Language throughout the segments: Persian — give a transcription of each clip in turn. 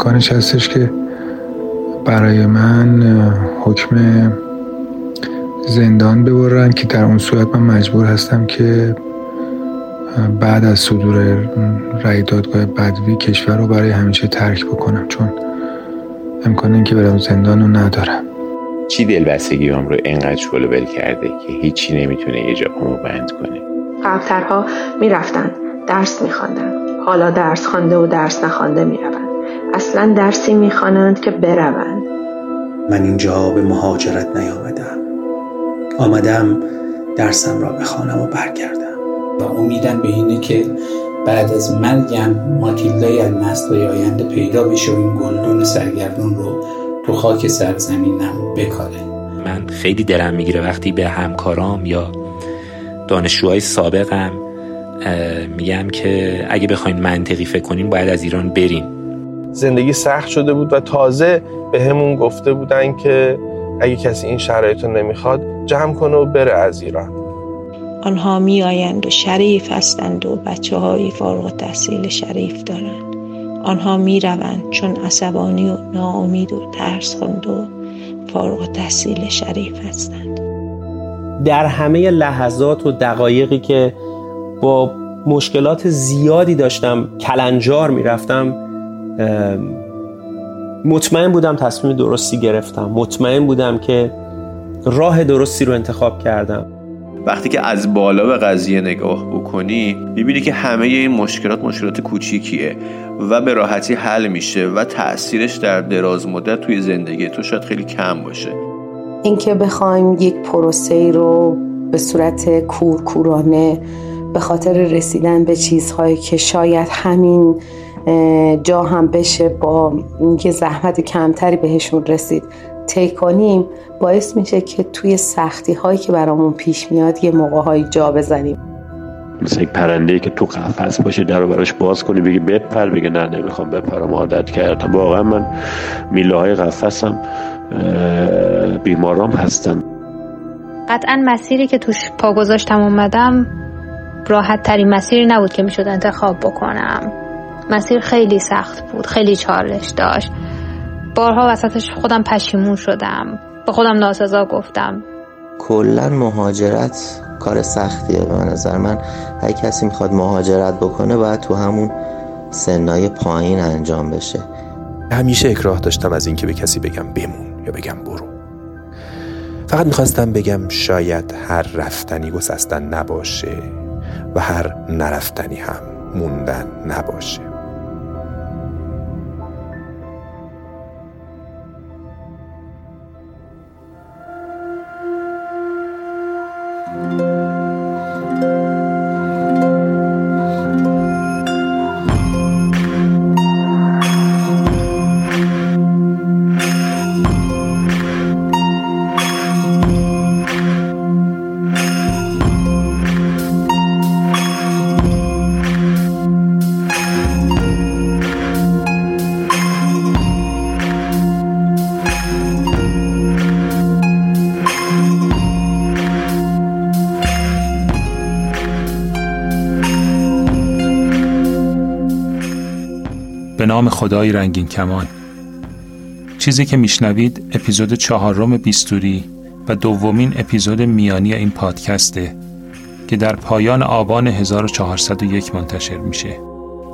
امکانش هستش که برای من حکم زندان ببرن که در اون صورت من مجبور هستم که بعد از صدور رأی دادگاه بدوی کشور رو برای همیشه ترک بکنم چون امکان اینکه برم زندان رو ندارم. چی دلبستگی هم رو اینقدر شلو بل کرده که هیچی نمی‌تونه یه جا بند کنه؟ قبلترها می‌رفتن درس میخواندن حالا درس خوانده و درس نخوانده می‌روند اصلا درسی می‌خوانند که بروند. من اینجا به مهاجرت نیامدم. آمدم درسم را بخوانم و برگردم. و امیدم به اینه که بعد از مرگم ماتیلدای از نسلهای آینده پیدا بشه و این گلدون سرگردون رو تو خاک سرزمینم بکاره. من خیلی دلم می‌گیره وقتی به همکارام یا دانشجوهای سابقم میگم که اگه بخواین منطقی فکر کنین باید از ایران برین. زندگی سخت شده بود و تازه به همون گفته بودن که اگه کسی این شرایط رو نمی‌خواد جمع کنه و بره از ایران. آنها می آیند و شریف هستند و بچه های فارغ تحصیل شریف دارند. آنها می روند چون عصبانی و ناامید و ترس خوند و فارغ تحصیل شریف هستند. در همه لحظات و دقایقی که با مشکلات زیادی داشتم کلنجار می‌رفتم مطمئن بودم تصمیم درستی گرفتم. مطمئن بودم که راه درستی رو انتخاب کردم. وقتی که از بالا به قضیه نگاه بکنی می‌بینی که همه این مشکلات مشکلات کوچیکیه و به راحتی حل میشه و تاثیرش در دراز مدت توی زندگی تو شاید خیلی کم باشه. اینکه بخوایم یک پروسه رو به صورت کورکورانه به خاطر رسیدن به چیزهایی که شاید همین جا هم بشه با اینکه زحمت کمتری بهشون رسید. طی کنیم باعث میشه که توی سختی هایی که برامون پیش میاد یه موقع های جا بزنیم. مثل یک پرنده که تو قفس باشه در رو براش باز کنی بگی بپر بگه نه نمی‌خوام بپرم عادت کردم. واقعا من میله های قفسم بیمارام هستن. قطعا مسیری که توش پا گذاشتم اومدم راحت ترین مسیری نبود که می‌شد انتخاب بکنم. مسیر خیلی سخت بود خیلی چالش داشت. بارها وسطش خودم پشیمون شدم به خودم ناسزا گفتم. کلا مهاجرت کار سختیه به نظر من. هر کسی می‌خواد مهاجرت بکنه باید تو همون سنای پایین انجام بشه. همیشه اکراه داشتم از اینکه به کسی بگم بمون یا بگم برو. فقط می‌خواستم بگم شاید هر رفتنی گسستن نباشه و هر نرفتنی هم موندن نباشه. خدای رنگین کمان. چیزی که میشنوید اپیزود چهارم بیستوری و دومین اپیزود میانی این پادکسته که در پایان آبان 1401 منتشر میشه.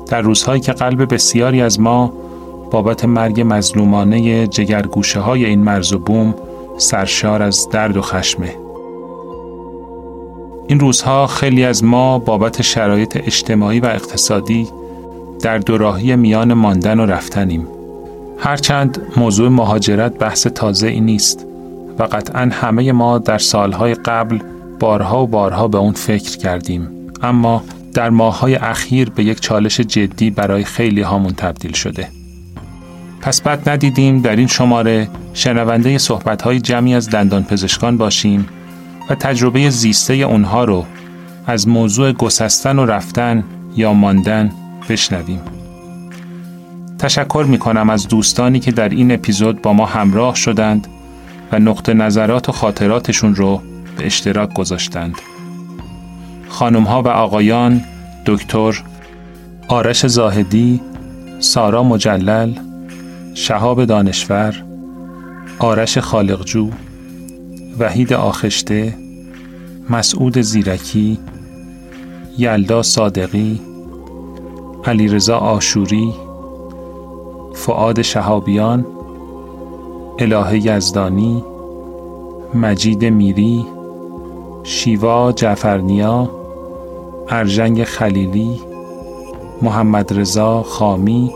در روزهایی که قلب بسیاری از ما بابت مرگ مظلومانه جگرگوشه های این مرز و بوم سرشار از درد و خشمه. این روزها خیلی از ما بابت شرایط اجتماعی و اقتصادی در دوراهی میان ماندن و رفتنیم. هرچند موضوع مهاجرت بحث تازه ای نیست و قطعا همه ما در سالهای قبل بارها و بارها به اون فکر کردیم. اما در ماههای اخیر به یک چالش جدی برای خیلی هامون تبدیل شده. پس بد ندیدیم در این شماره شنونده صحبتهای جمعی از دندان پزشکان باشیم و تجربه زیسته اونها رو از موضوع گسستن و رفتن یا ماندن بشنویم. تشکر می کنم از دوستانی که در این اپیزود با ما همراه شدند و نقطه نظرات و خاطراتشون رو به اشتراک گذاشتند. خانم ها و آقایان دکتر آرش زاهدی سارا مجلل شهاب دانشور آرش خالقجو وحید آخشته مسعود زیرکی یلدا صادقی علیرضا آشوری فعاد شهابیان الهه یزدانی مجید میری شیوا جعفرنیا ارجنگ خلیلی محمد رضا خامی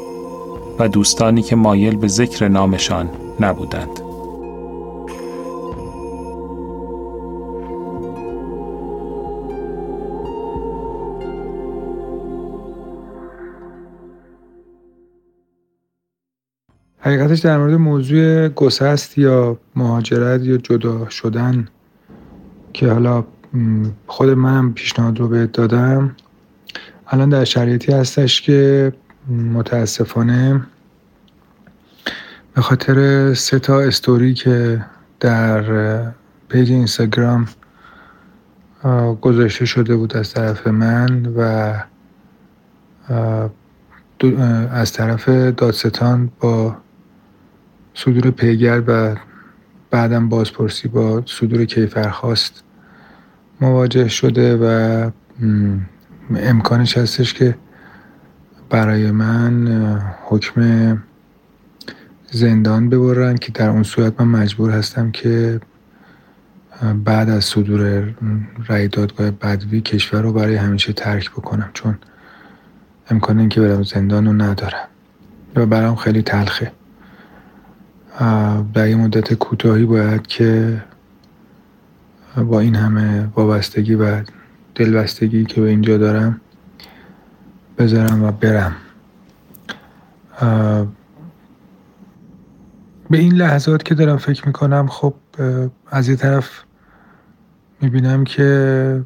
و دوستانی که مایل به ذکر نامشان نبودند. حقیقتش در مورد موضوع گسست یا مهاجرت یا جدا شدن که حالا خود منم پیشنهاد رو بهت دادم الان در شرایطی هستش که متاسفانه به خاطر سه تا استوری که در پیج اینستاگرام گذاشته شده بود از طرف من و از طرف دادستان با صدور پیگر و بعدم بازپرسی با صدور کیفرخواست مواجه شده و امکانش هستش که برای من حکم زندان ببرن که در اون صورت من مجبور هستم که بعد از صدور رأی دادگاه بدوی کشور رو برای همیشه ترک بکنم چون امکان اینکه برم زندان رو ندارم و برام خیلی تلخه. در یه مدت کوتاهی باید که با این همه وابستگی و دلبستگی که به اینجا دارم بذارم و برم. به این لحظات که دارم فکر می‌کنم خب از یه طرف می‌بینم که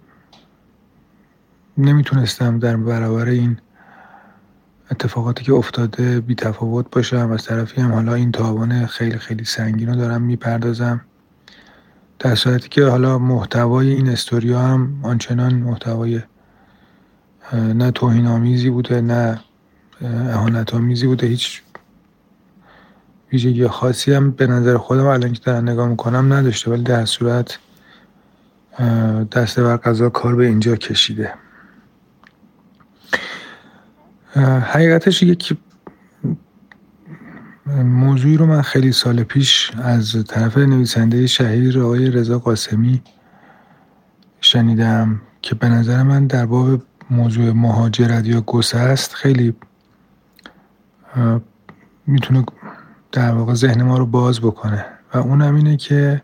نمی‌تونستم در برابر این اتفاقاتی که افتاده بی تفاوت باشم از طرفی هم. حالا این تاوان خیلی خیلی سنگین رو دارم می‌پردازم. در صورتی که حالا محتوای این استوریا هم آنچنان محتوای نه توهین آمیزی بوده نه اهانت آمیزی بوده. هیچ ویژگی خاصی هم به نظر خودم الان که دارم نگاه می‌کنم نداشته ولی در صورت دست بر قضا کار به اینجا کشیده. حقیقتش یک موضوعی رو من خیلی سال پیش از طرف نویسنده شهیر آقای رضا قاسمی شنیدم که به نظر من در باب موضوع مهاجرت یا است خیلی می‌تونه در واقع ذهن ما رو باز بکنه. و اونم اینه که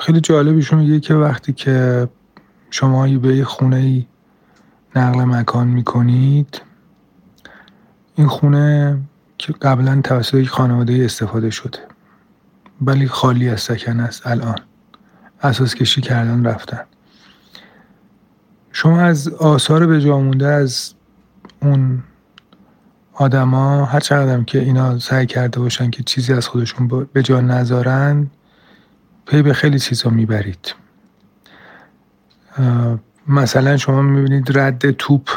خیلی جالبیشون میگه که وقتی که شما به یه خونه ای نقل مکان می‌کنید. این خونه که قبلا توسط یک خانواده استفاده شده. ولی خالی از سکن است الان. اساس کشی کردن رفتن. شما از آثار به مونده از اون آدما هر چقدر که اینا سعی کرده باشن که چیزی از خودشون به جا نذارن پی به خیلی چیزا می‌برید. مثلا شما می‌بینید رد توپ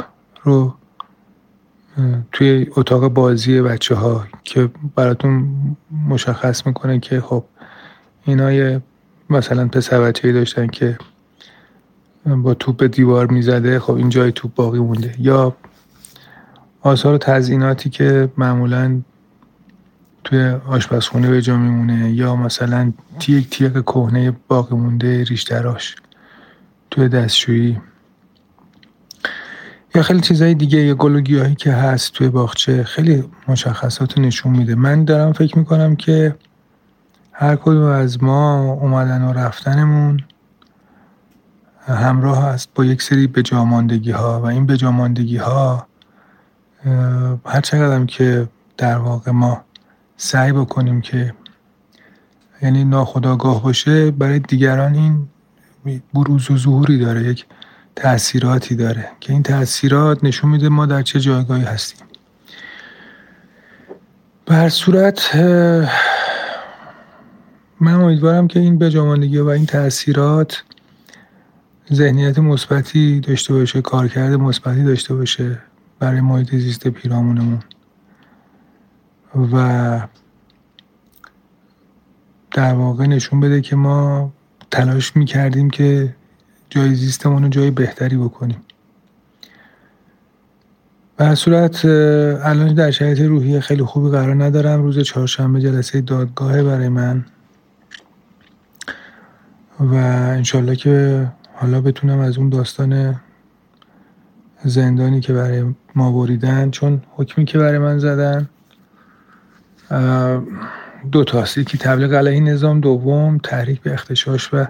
رو توی اتاق بازی بچه ها که براتون مشخص می‌کنه که خب اینا یه مثلا پسر بچه داشتن که با توپ دیوار می‌زده خب این جای توپ باقی مونده. یا آثار تزیناتی که معمولا توی آشپزخونه به جا میمونه یا مثلا تیک تیک کهنه باقی مونده ریشتراش. توی دستشویی. یا خیلی چیزهای دیگه یا گل و که هست توی باغچه خیلی مشخصات نشون میده. من دارم فکر می‌کنم که هر کدوم از ما اومدن و رفتنمون همراه است با یک سری بجاماندگی ها و این بجاماندگی ها هر چقدر که در واقع ما سعی بکنیم که یعنی ناخداگاه باشه برای دیگران این بروز و ظهوری داره یک تاثیراتی داره که این تاثیرات نشون میده ما در چه جایگاهی هستیم. به صورت من امیدوارم که این بجاماندگی و این تاثیرات ذهنیت مثبتی داشته باشه کارکرد مثبتی داشته باشه برای محیط زیست پیرامونمون. و در واقع نشون بده که ما تلاش می‌کردیم که جای زیستمون رو جای بهتری بکنیم. به صورت الان در شرایط روحی خیلی خوبی قرار ندارم. روز چهارشنبه جلسه دادگاهه برای من. و انشالله که حالا بتونم از اون داستان زندانی که برای ما بریدن چون حکمی که برای من زدن دو تاست یکی تبلیغ علیه نظام دوم تحریک به اختشاش و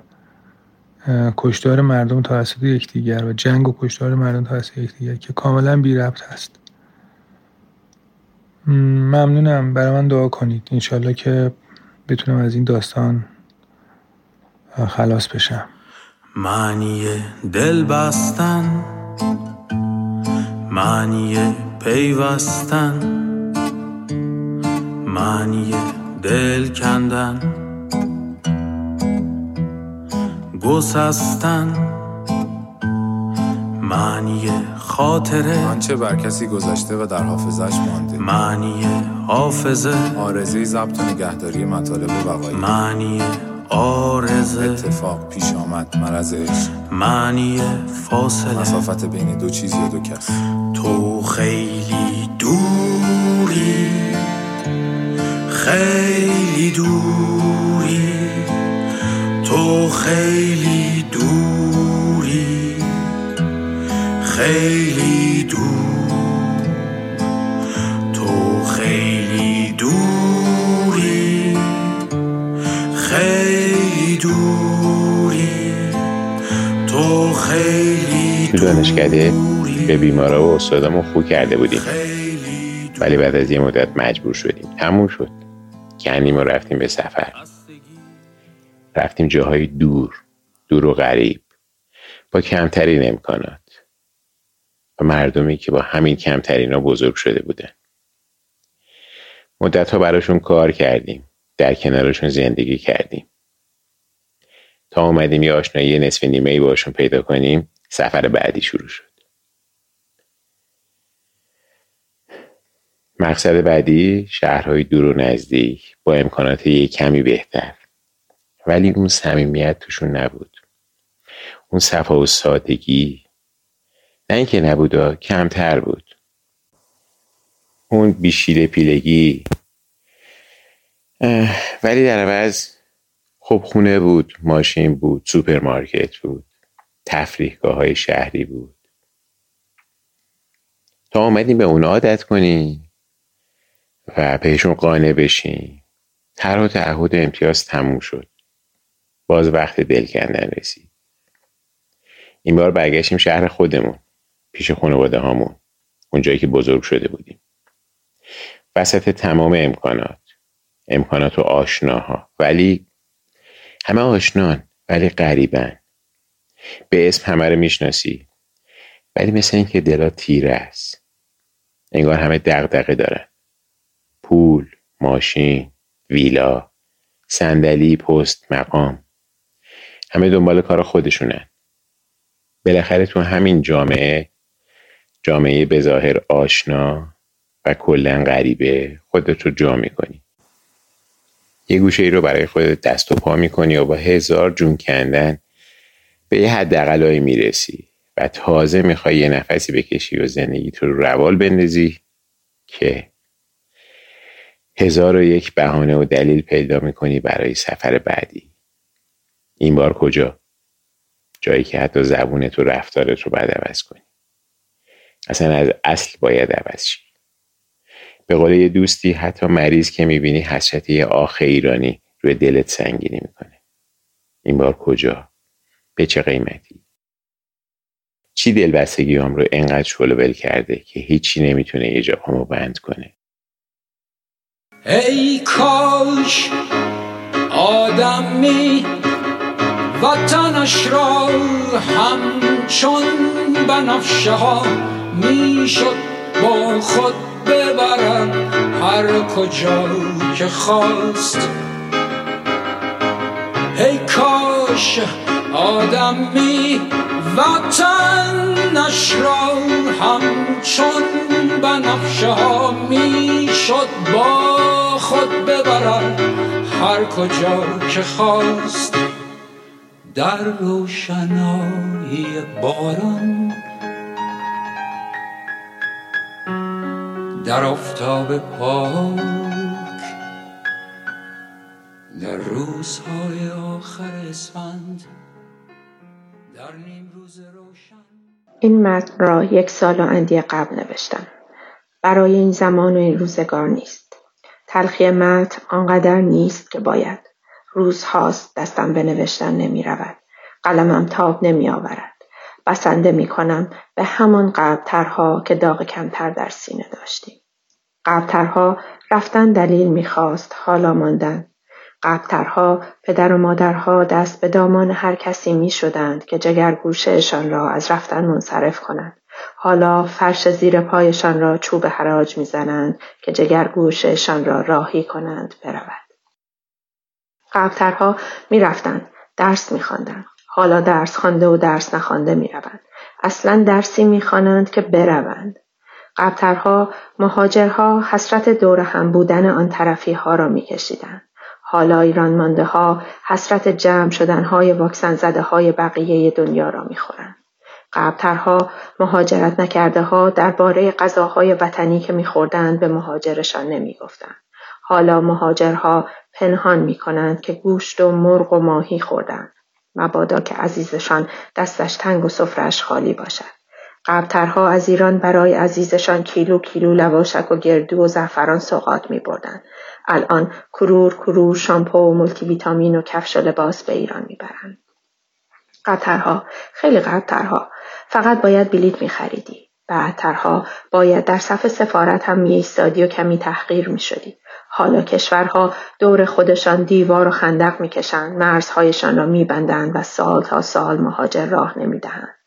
کشتار مردم توسط یکدیگر و جنگ و کشتار مردم توسط یکدیگر که کاملا بی ربط هست ممنونم. برای من دعا کنید. انشالله که بتونم از این داستان خلاص بشم. معنی دل بستن معنی پیوستن معنی دل کندن گسستن معنی خاطره. آنچه بر کسی گذشته و در حافظش مانده. معنی حافظه. آرزه ضبط و نگهداری مطالب بقایی. معنی آرزه. اتفاق پیش آمد مرض عشق معنی فاصله. مسافت بین دو چیز یا دو کس. تو خیلی دوری. خیلی دوری تو خیلی دوری خیلی دور تو خیلی دوری خیلی دوری تو خیلی تو دانشکده به بیمارا و استادامون خو کرده بودیم ولی بعد از یه مدت مجبور شدیم. تموم شد. کندیم و رفتیم به سفر. رفتیم جاهای دور دور و غریب با کمترین امکانات. و مردمی که با همین کمترین ها بزرگ شده بودن. مدت ها براشون کار کردیم در کنارشون زندگی کردیم. تا اومدیم یه آشنایی نصف نیمه ای باشون پیدا کنیم سفر بعدی شروع شد. مقصد بعدی شهرهای دور و نزدیک با امکانات یه کمی بهتر. ولی اون صمیمیت توشون نبود. اون صفا و سادگی نه اینکه نبود کمتر بود. اون بی شیله پیلگی. ولی در عوض خب خونه بود ماشین بود سوپرمارکت بود تفریحگاه های شهری بود. تا آمدیم به اون عادت کنیم. و بهشون قانع بشیم طرح و تعهد امتیاز تموم شد. باز وقت دل کندن رسید. این بار برگشتیم شهر خودمون پیش خانواده هامون اونجایی که بزرگ شده بودیم. وسط تمام امکانات. امکانات و آشناها. ولی همه آشنان ولی غریبن. به اسم همه رو می‌شناسی ولی مثل اینکه دلا تیره است. انگار همه دغدغه دارن. پول ماشین ویلا صندلی پست مقام. همه دنبال کار خودشونن بالاخره تو همین جامعه جامعه به آشنا و کلا غریبه خودت رو جا می‌کنی. یه گوشه ای رو برای خودت دست و پا می‌کنی و با هزار جون کندن به یه حداقلایی می‌رسی و تازه می‌خوای یه نفسی بکشی و زندگی تو رو روال بندازی که هزار و یک بهانه و دلیل پیدا می‌کنی برای سفر بعدی. این بار کجا؟ جایی که حتی زبونت و رفتارت رو باید عوض کنی. اصلا از اصل باید عوض شی. به قول یه دوستی حتی مریض که می‌بینی حسرت یه آخ ایرانی روی دلت سنگینی می‌کنه. این بار کجا؟ به چه قیمتی؟ چی دلبستگی هم رو انقدر شلوول کرده که هیچی نمی‌تونه یه جا بند کنه؟ ای کاش آدمی وطنش را همچون بنفشه ها می‌شد با خود ببرد هر کجا که خواست. ای کاش آدمی وطنش را همچون بنفشه ها می‌شد با خود ببرد هر کجا که خواست در روشنایی باران. در آفتاب پاک در روزهای آخر اسفند در نیم این متن را یک سال و اندی قبل نوشتم برای این زمان و این روزگار نیست تلخی متن آنقدر نیست که باید روزهاست دستم به نوشتن نمی رود. قلمم تاب نمی آورد. بسنده می کنم به همان قبلترها که داغ کمتر در سینه داشتیم. قبلترها رفتن دلیل می‌خواست حالا ماندن. قبلترها پدر و مادرها دست به دامان هر کسی می شدند که جگر گوشهشان را از رفتن منصرف کنند. حالا فرش زیر پایشان را چوب حراج می‌زنند که جگر گوشهشان را راهی کنند برود. قبلترها می‌رفتند درس میخواندند حالا درس خوانده و درس نخوانده می‌روند اصلا درسی می‌خوانند که بروند قبلترها مهاجرها حسرت دور هم بودن آن طرفی ها را میکشیدند حالا ایران مانده ها حسرت جمع شدن های واکسن زده های بقیه دنیا را می‌خورند. قبلترها مهاجرت نکرده ها درباره غذاهای وطنی که میخوردند به مهاجرشان نمی‌گفتند. حالا مهاجرها پنهان می کنند که گوشت و مرغ و ماهی خوردند. مبادا که عزیزشان دستش تنگ و سفرش خالی باشد. قبلترها از ایران برای عزیزشان کیلو کیلو لواشک و گردو و زعفران سوغات می بردن. الان کرور کرور شامپو و مولتی ویتامین و کفش و لباس به ایران می برند. قطرها خیلی قطرها فقط باید بلیت می خریدی. بعدترها باید در صف سفارت هم می و کمی تحقیر می شدی. حالا کشورها دور خودشان دیوار و خندق می‌کشند مرزهایشان را میبندند و سال تا سال مهاجر راه نمی‌دهند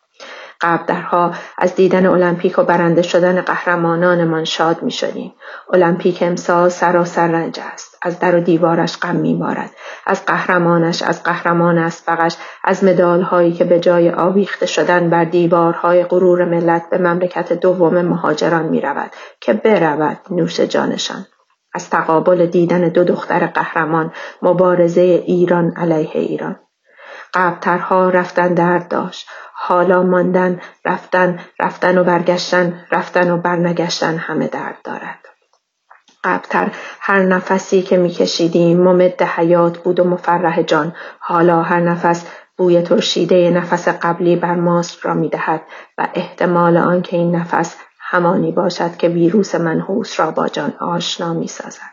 قبل از دیدن المپیک و برنده شدن قهرمانانمان شاد می شدیم. المپیک امسال سراسر رنج است. از در و دیوارش غم می از قهرمانش، از قهرمان اسبقش، از مدال هایی که به جای آویخته شدن بر دیوارهای غرور ملت به مملکت دوم مهاجران می رود که برود نوش جانشان. از تقابل دیدن دو دختر قهرمان مبارزه ایران علیه ایران قبلترها رفتن درد داشت حالا ماندن رفتن رفتن و برگشتن رفتن و برنگشتن همه درد دارد. قبلتر هر نفسی که میکشیدیم ممد حیات بود و مفرح جان. حالا هر نفس بوی ترشیده نفس قبلی بر ماست را می‌دهد و احتمال آنکه این نفس همانی باشد که ویروس منحوس را با جان آشنا می سازد.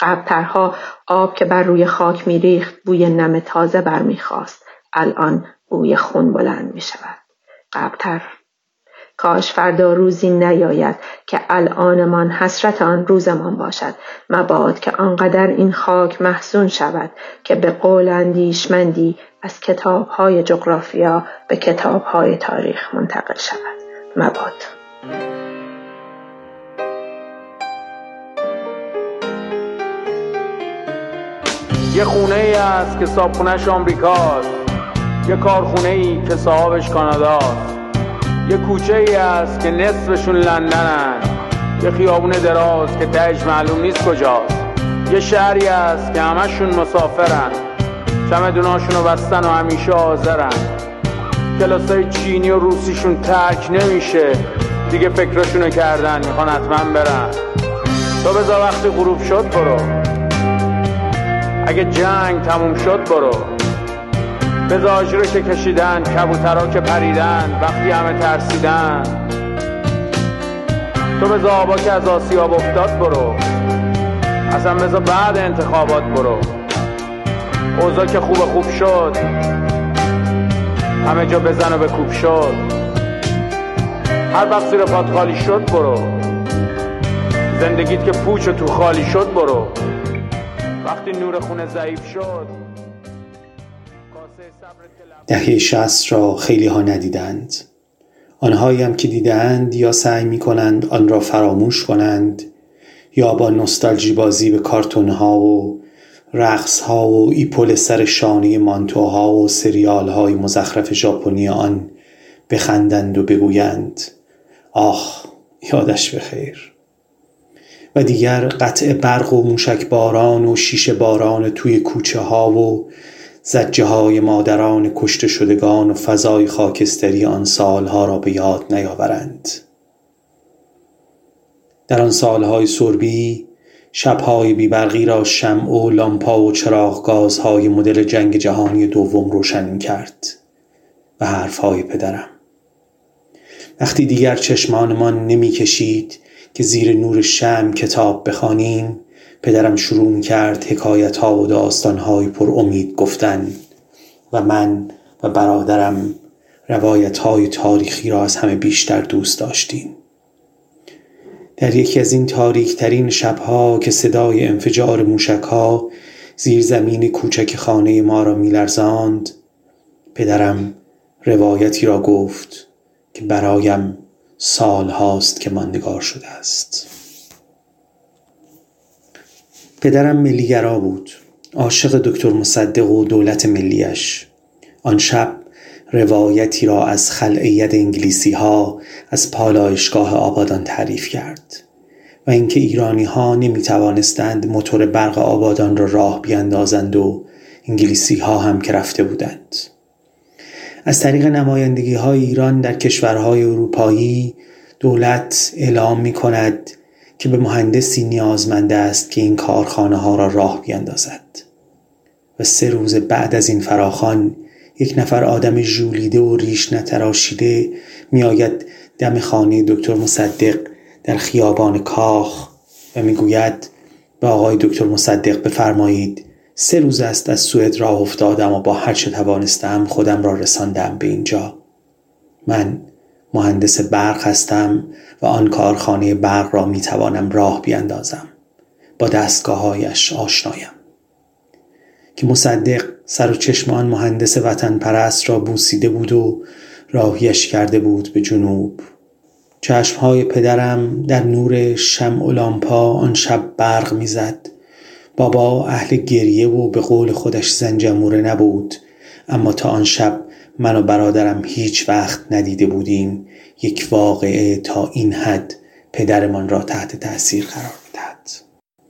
قبلترها آب که بر روی خاک میریخت بوی نم تازه برمیخواست. الان بوی خون بلند می شود. قبلتر. کاش فردا روزی نیاید که الانمان حسرت آن روزمان باشد. مباد که آنقدر این خاک محسون شود که به قول اندیشمندی از کتابهای جغرافیا به کتابهای تاریخ منتقل شود. مباد. یه خونه ای است که صابخونهش آمریکاست. یه کارخونه ای که صاحبش کاناداست یه کوچه ای است که نصفشون لندنن. یه خیابون دراز که تهش معلوم نیست کجاست. یه شهری است که همشون مسافرن. چمدوناشون رو بستن و همیشه حاضرن. کلاسای چینی و روسیشون ترک نمیشه. دیگه فکرشونو کردن می‌خوان حتما برن. تو بذار وقتی غروب شد برو. اگه جنگ تموم شد برو. بذار رو که کشیدن کبوترها که پریدن وقتی همه ترسیدن. تو بذار آبا که از آسیاب افتاد برو. اصلا بذار بعد انتخابات برو. اوضاع که خوب خوب شد. همه جا بزن و کوب شد. هر وقت زیر پات خالی شد برو. زندگیت که پوچ و تو خالی شد برو. وقتی نور خونه ضعیف شد دهه شست را خیلی ها ندیدند. آنهایی هم که دیدند یا سعی می کنند آن را فراموش کنند یا با نستالژی بازی به کارتون ها و رقص ها و ایپل سر شانه مانتوها و سریال های مزخرف ژاپنی آن بخندند و بگویند آخ یادش بخیر و دیگر قطع برق و موشک باران و شیشه باران توی کوچه ها و زجه های مادران کشته شدگان و فضای خاکستری آن سالها را به یاد نیاورند. در آن سالهای سربی شبهای بیبرقی را شمع و لامپا و چراغ گازهای مدل جنگ جهانی دوم روشن کرد و حرفهای پدرم. وقتی دیگر چشمانمان نمی کشید که زیر نور شم کتاب بخوانیم پدرم شروع کرد حکایت ها و داستان های پر امید گفتن و من و برادرم روایت های تاریخی را از همه بیشتر دوست داشتیم. در یکی از این تاریک ترین شبها که صدای انفجار موشک ها زیر زمین کوچک خانه ما را میلرزاند پدرم روایتی را گفت که برایم سال هاست که ماندگار شده است. پدرم ملیگرا بود. عاشق دکتر مصدق و دولت ملیش. آن شب روایتی را از خلعیت انگلیسی ها از پالایشگاه آبادان تعریف کرد و اینکه ایرانی ها نمی توانستند موتور برق آبادان را راه بیندازند و انگلیسی ها هم که رفته بودند. از طریق نمایندگی های ایران در کشورهای اروپایی دولت اعلام می کند که به مهندسی نیازمند است که این کارخانه ها را راه بیندازد و سه روز بعد از این فراخان یک نفر آدم ژولیده و ریش نتراشیده میآید دم خانه دکتر مصدق در خیابان کاخ و می‌گوید به آقای دکتر مصدق بفرمایید سه روز است از سوئد راه افتادم و با هر چه توانستم خودم را رساندم به اینجا. من مهندس برق هستم و آن کارخانه برق را می توانم راه بیندازم با دستگاههایش آشنایم. که مصدق سر و چشم آن مهندس وطن پرست را بوسیده بود و راهیش کرده بود به جنوب. چشمهای پدرم در نور شمع و لامپا آن شب برق می‌زد. بابا اهل گریه و به قول خودش زنجموره نبود اما تا آن شب من و برادرم هیچ وقت ندیده بودیم یک واقعه تا این حد پدرمان را تحت تأثیر قرار بدهد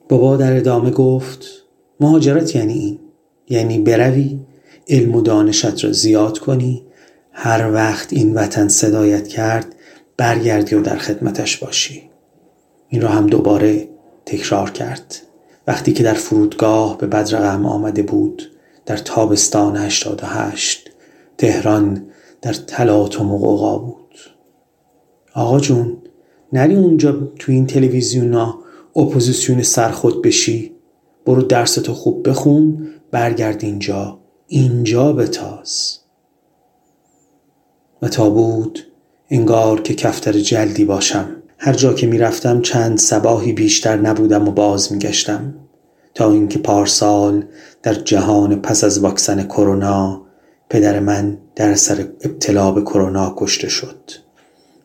بابا در ادامه گفت مهاجرت یعنی این. یعنی بروی علم و دانشت را زیاد کنی هر وقت این وطن صدایت کرد برگردی و در خدمتش باشی. این را هم دوباره تکرار کرد. وقتی که در فرودگاه به بدرقم آمده بود در تابستان 88 تهران در تلاطم و قوقا بود. آقا جون نری اونجا تو این تلویزیونا اپوزیسیون سرخود بشی. برو درستو خوب بخون برگرد اینجا. اینجا بتاز. و تا بود انگار که کفتر جلدی باشم. هر جا که می‌رفتم چند صباحی بیشتر نبودم و باز میگشتم. تا اینکه پارسال در جهان پس از واکسن کرونا پدر من در سر ابتلا به کرونا کشته شد.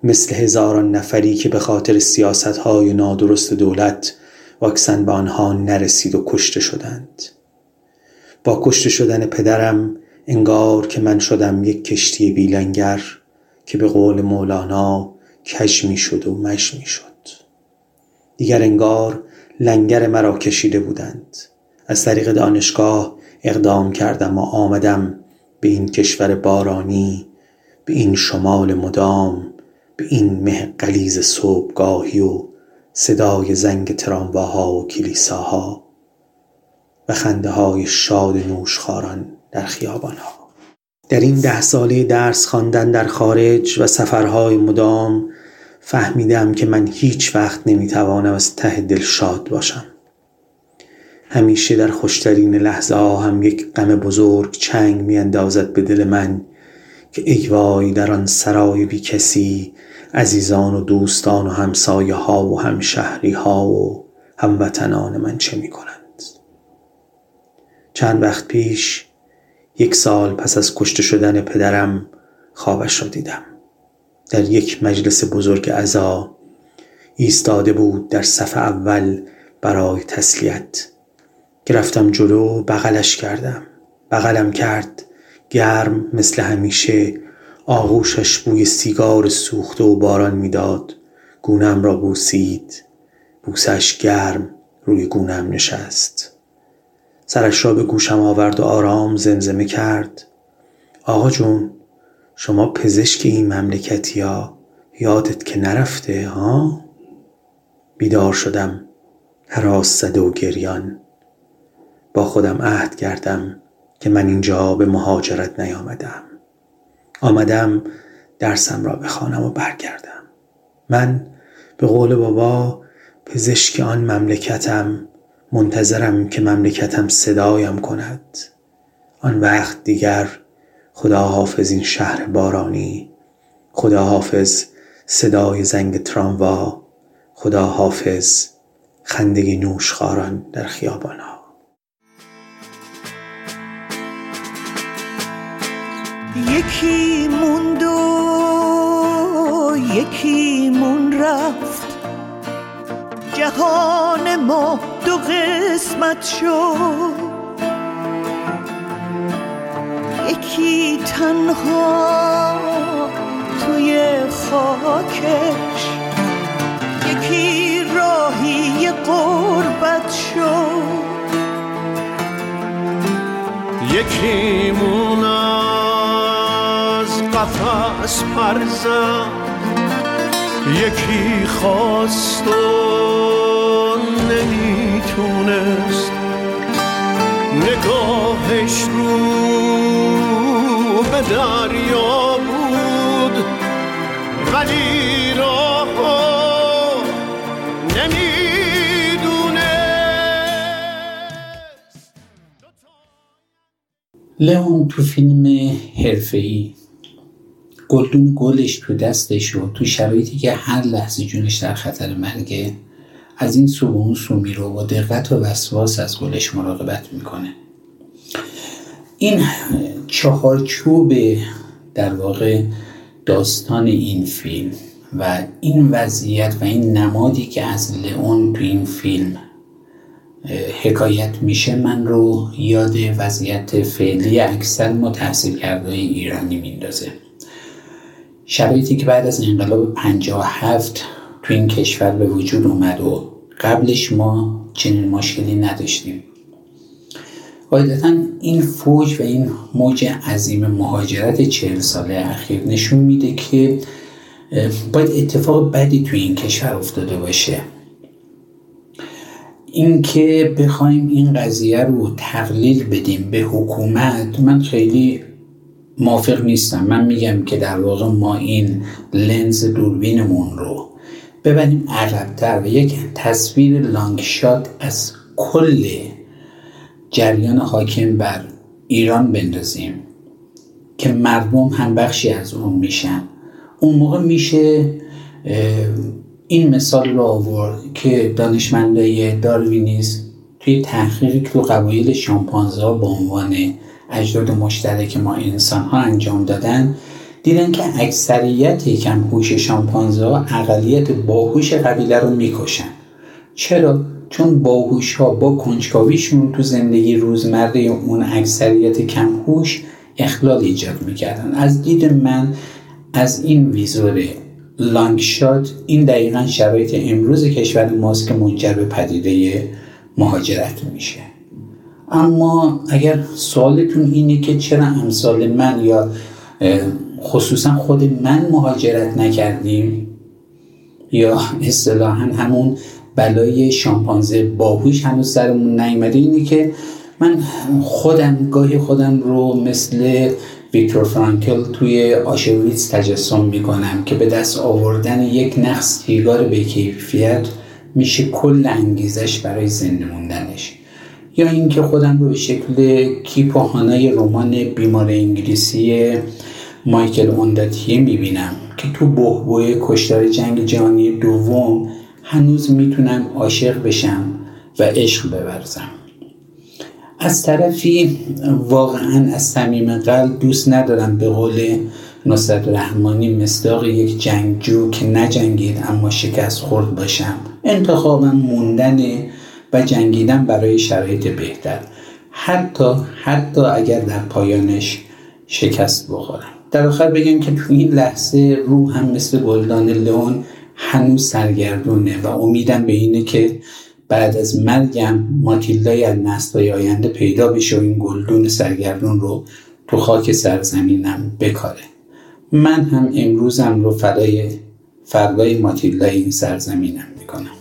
مثل هزاران نفری که به خاطر سیاست های نادرست دولت واکسن به آنها نرسید و کشته شدند. با کشته شدن پدرم انگار که من شدم یک کشتی بیلنگر که به قول مولانا کج می شد و مش می شد. دیگر انگار لنگر مرا کشیده بودند. از طریق دانشگاه اقدام کردم و آمدم به این کشور بارانی به این شمال مدام به این مه قلیز صبحگاهی و صدای زنگ ترامواها و کلیساها و خنده های شاد نوشخاران در خیابانها. در این ده ساله درس خواندن در خارج و سفرهای مدام فهمیدم که من هیچ وقت نمی‌توانم از ته دل شاد باشم. همیشه در خوشترین لحظه ها هم یک غم بزرگ چنگ میاندازد به دل من که ای وای در آن سرای بی کسی عزیزان و دوستان و همسایه ها و همشهری ها و هموطنان من چه می کنند چند وقت پیش یک سال پس از کشته شدن پدرم خوابش را دیدم. در یک مجلس بزرگ عزا ایستاده بود در صف اول برای تسلیت. که رفتم جلو بغلش کردم. بغلم کرد. گرم مثل همیشه. آغوشش بوی سیگار سوخته و باران می‌داد. گونم را بوسید. بوسش گرم روی گونم نشست. سرش را به گوشم آورد و آرام زمزمه کرد. آقا جون شما پزشک این مملکتی ها یادت که نرفته ها؟ بیدار شدم. حراس زده و گریان. با خودم عهد کردم که من اینجا به مهاجرت نیامدم. آمدم درسم را بخوانم و برگردم. من به قول بابا پزشک آن مملکتم منتظرم که مملکتم صدایم کند. آن وقت دیگر خدا حافظ این شهر بارانی خدا حافظ صدای زنگ تراموا خدا حافظ خنده نوشخاران در خیابانها. یکی موند و یکی مون رفت. جهان ما دو قسمت شد. یکی تنها توی خاکش. یکی راهی قربت شد. یکی مون قفص پرزد یکی خواست و نمی‌تونست نگاهش رو به دریا بود. ولی راه نمی‌دونه لئون تو فیلم حرفه‌ای. گلدون گلش تو دستش و تو شرایطی که هر لحظه جونش در خطر مرگه از این سو اون سو میره و دقت و وسواس از گلش مراقبت می‌کنه. این چهارچوب در واقع داستان این فیلم و این وضعیت و این نمادی که از لئون تو این فیلم حکایت میشه من رو یاد وضعیت فعلی اکثر متحصیل کرده ایرانی میندازه شرایطی که بعد از انقلاب 57 تو این کشور به وجود اومد و قبلش ما چنین مشکلی نداشتیم. قاعدتا این فوج و این موج عظیم مهاجرت چهل ساله اخیر نشون میده که باید اتفاق بدی تو این کشور افتاده باشه. اینکه بخوایم این قضیه رو تقلیل بدیم به حکومت من خیلی موافق نیستم. من میگم که در واقع ما این لنز دوربینمون رو ببریم عقبتر و یک تصویر لانگ شات از کل جریان حاکم بر ایران بندازیم که مردم هم بخشی از اون میشن. اون موقع میشه این مثال رو آورد که دانشمندای داروینیز توی تحقیقی که تو قبایل شامپانزه با عنوان اجداد مشترک ما انسان ها انجام دادن دیدن که اکثریت کمهوش شامپانزه ها اقلیت باهوش قبیله رو می‌کشن. چرا؟ چون باهوش ها با کنجکاویشون تو زندگی روزمره اون اکثریت کمهوش اخلال ایجاد می‌کردن. از دید من از این ویزور لانگ شات این دقیقا شرایط امروز کشور ماست که منجر به پدیده مهاجرت میشه. اما اگر سوالتون اینه که چرا امثال من یا خصوصا خود من مهاجرت نکردیم یا اصطلاحا همون بلای شامپانزه باهوش هنوز سرمون نیومده اینه که من خودم گاهی خودم رو مثل ویکتور فرانکل توی آشویتس تجسم می‌کنم که به دست آوردن یک نقص سیگار به کیفیت میشه کل انگیزش برای زنده موندنش. یا اینکه خودم رو به شکل کیپوهانای رمان بیمار انگلیسی مایکل اونداتیه می‌بینم که تو بهبوی کشتار جنگ جهانی دوم هنوز می‌تونم عاشق بشم و عشق بورزم. از طرفی واقعا از صمیم قلب دوست ندارم به قول نصرت رحمانی مصداق یک جنگجو که نجنگید اما شکست خورد باشم. انتخابم موندن و جنگیدن برای شرایط بهتر. حتی حتی اگر در پایانش شکست بخورم در آخر بگم که تو این لحظه روح هم مثل گلدان لئون هنوز سرگردونه و امیدم به اینه که بعد از مرگم ماتیلدای از نسلهای آینده پیدا بشه و این گلدون سرگردون رو تو خاک سرزمینم بکاره. من هم امروزم رو فدای فردای ماتیلدای این سرزمینم می‌کنم.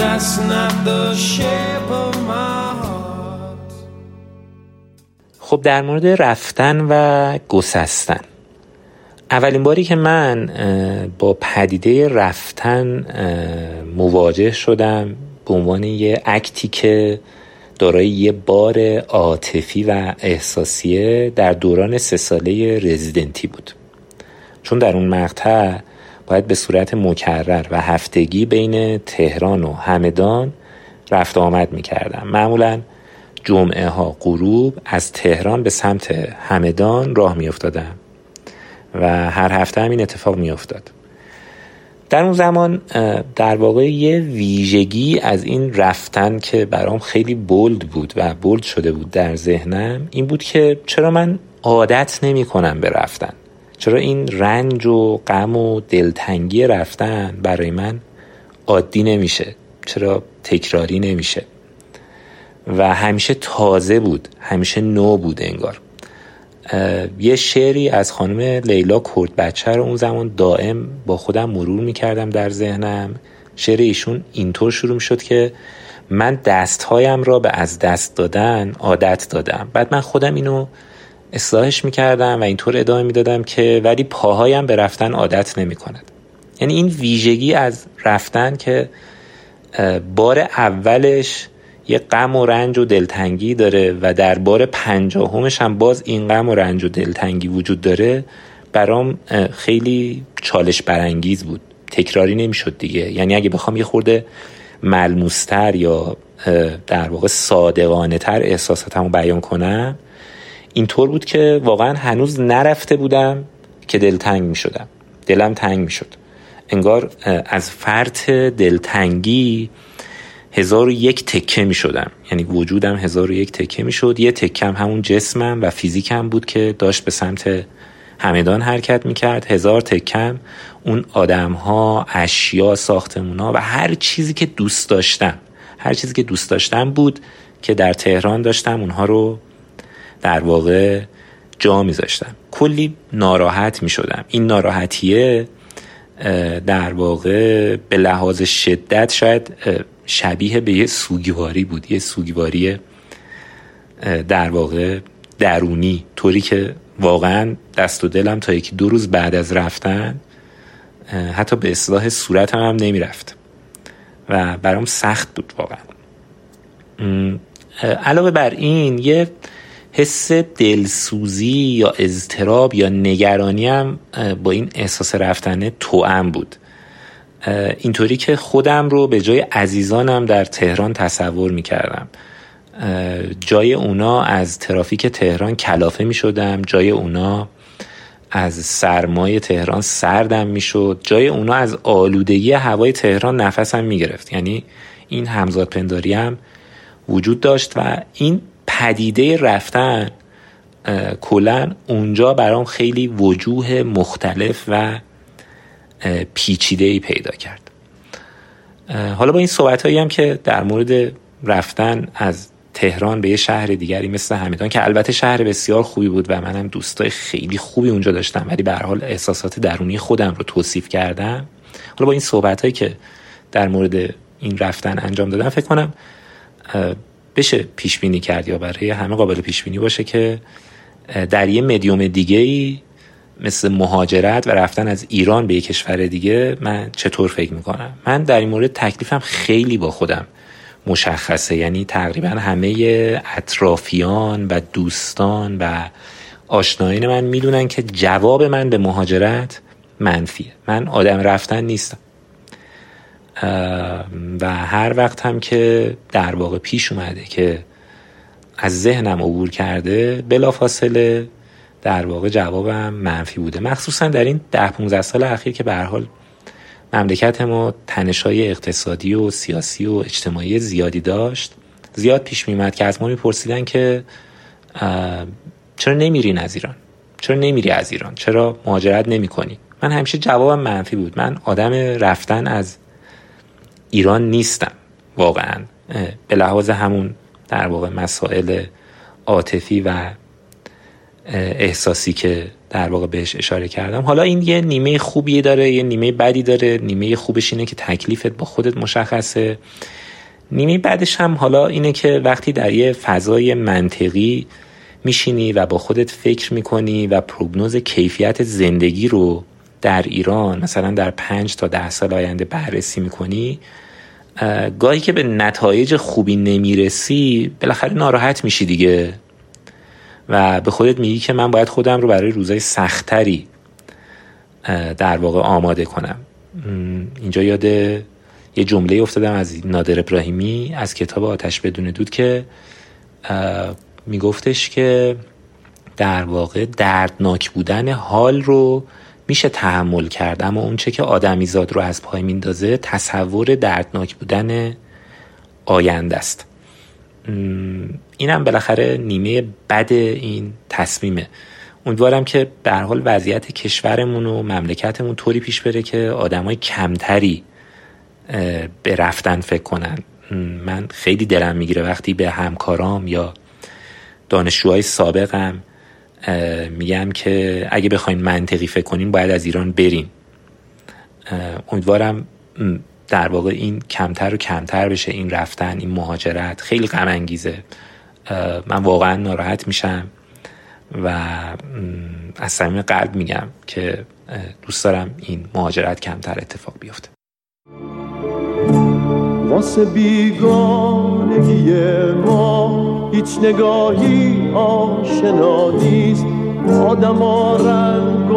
that's not the shape of my خب در مورد رفتن و گسستن. اولین باری که من با پدیده رفتن مواجه شدم به عنوان یه اکتی که دارای یه بار عاطفی و احساسیه در دوران سه ساله رزیدنتی بود. چون در اون مقطع باید به صورت مکرر و هفتگی بین تهران و همدان رفت آمد می کردم معمولاً جمعه ها غروب از تهران به سمت همدان راه می افتادم و هر هفته هم این اتفاق می افتاد در اون زمان در واقع یه ویژگی از این رفتن که برام خیلی بولد بود و بولد شده بود در ذهنم این بود که چرا من عادت نمی کنم به رفتن. چرا این رنج و غم و دلتنگی رفتن برای من عادی نمیشه؟ چرا تکراری نمیشه؟ و همیشه تازه بود همیشه نو بود انگار. یه شعری از خانم لیلا کرد بچه رو اون زمان دائم با خودم مرور می‌کردم در ذهنم. شعر ایشون اینطور شروع می‌شد که من دستهایم را به از دست دادن عادت دادم. بعد من خودم اینو اصلاحش می‌کردم و اینطور ادامه می‌دادم که ولی پاهایم به رفتن عادت نمی کند یعنی این ویژگی از رفتن که بار اولش یه غم و رنج و دلتنگی داره و در بار پنجاهمش هم باز این غم و رنج و دلتنگی وجود داره برام خیلی چالش برانگیز بود. تکراری نمی‌شد دیگه. یعنی اگه بخوام یه خورده ملموستر یا در واقع صادقانه تر احساساتمو بیان کنم اینطور بود که واقعا هنوز نرفته بودم که دلتنگ می شدم دلم تنگ می شد انگار از فرط دلتنگی هزار و یک تکه می شدم یعنی وجودم هزار و یک تکه می شد یه تکم همون جسمم و فیزیکم بود که داشت به سمت همدان حرکت می کرد هزار تکم اون آدم ها اشیا ساختمون ها و هر چیزی که دوست داشتم. هر چیزی که دوست داشتم بود که در تهران داشتم اونها رو در واقع جا میذاشتم. کلی ناراحت می شدم این ناراحتیه در واقع به لحاظ شدت شاید شبیه به یه سوگواری بود. یه سوگواری در واقع درونی. طوری که واقعا دست و دلم تا یکی دو روز بعد از رفتن حتی به اصلاح صورتم هم نمی رفت و برام سخت بود واقعا. علاوه بر این یه حس دلسوزی یا اضطراب یا نگرانی هم با این احساس رفتنه توام بود. اینطوری که خودم رو به جای عزیزانم در تهران تصور می کردم جای اونا از ترافیک تهران کلافه می شدم جای اونا از سرمای تهران سردم می شد جای اونا از آلودگی هوای تهران نفسم می گرفت یعنی این همزاد پنداری هم وجود داشت و این پدیده رفتن کلا اونجا برام خیلی وجوه مختلف و پیچیده ای پیدا کرد. حالا با این صحبت هایی هم که در مورد رفتن از تهران به یه شهر دیگری مثل همدان که البته شهر بسیار خوبی بود و منم دوستای خیلی خوبی اونجا داشتم ولی به حال احساسات درونی خودم رو توصیف کردم. حالا با این صحبت هایی که در مورد این رفتن انجام دادم فکر کنم بشه پیش بینی کرد یا برای همه قابل پیش بینی باشه که در یه مدیوم دیگه ای مثل مهاجرت و رفتن از ایران به یک کشور دیگه من چطور فکر می‌کنم؟ من در این مورد تکلیفم خیلی با خودم مشخصه. یعنی تقریبا همه اطرافیان و دوستان و آشنایان من می‌دونن که جواب من به مهاجرت منفیه. من آدم رفتن نیستم. و هر وقت هم که در واقع پیش اومده که از ذهنم عبور کرده بلافاصله در واقع جوابم منفی بوده. مخصوصا در این ده 15 سال اخیر که به حال مملکت ما تنشای اقتصادی و سیاسی و اجتماعی زیادی داشت زیاد پیش میمد که از ما میپرسیدن که چرا نمیرین از ایران؟ چرا نمیری از ایران؟ چرا مهاجرت نمی کنی من همیشه جوابم منفی بود. من آدم رفتن از ایران نیستم واقعا. به لحاظ همون در واقع مسائل عاطفی و احساسی که در واقع بهش اشاره کردم. حالا این یه نیمه خوبی داره یه نیمه بدی داره. نیمه خوبش اینه که تکلیفت با خودت مشخصه. نیمه بعدش هم حالا اینه که وقتی در یه فضای منطقی میشینی و با خودت فکر می‌کنی و پروگنوز کیفیت زندگی رو در ایران مثلا در پنج تا ده سال آینده بررسی می‌کنی گاهی که به نتایج خوبی نمی‌رسی بالاخره ناراحت میشی دیگه. و به خودت میگی که من باید خودم رو برای روزای سختری در واقع آماده کنم. اینجا یاد یه جمله افتادم از نادر ابراهیمی از کتاب آتش بدون دود که میگفتش که در واقع دردناک بودن حال رو میشه تحمل کرد. اما اون چه که آدمیزاد رو از پای میندازه تصور دردناک بودن آینده است. اینم بالاخره نیمه بد این تصمیمه. امیدوارم که به حال وضعیت کشورمون و مملکتمون طوری پیش بره که آدمای کمتری به رفتن فکر کنن. من خیلی دلم می‌گیره وقتی به همکارام یا دانشجوهای سابقم میگم که اگه بخواین منطقی فکر کنین باید از ایران برین. امیدوارم در واقع این کمتر و کمتر بشه این رفتن این مهاجرت. خیلی غم انگیزه. من واقعا ناراحت میشم و از صمیم قلب میگم که دوست دارم این مهاجرت کمتر اتفاق بیفته. واسه بیگانگی ما هیچ نگاهی آشنا نیست. آدم ها رنگ و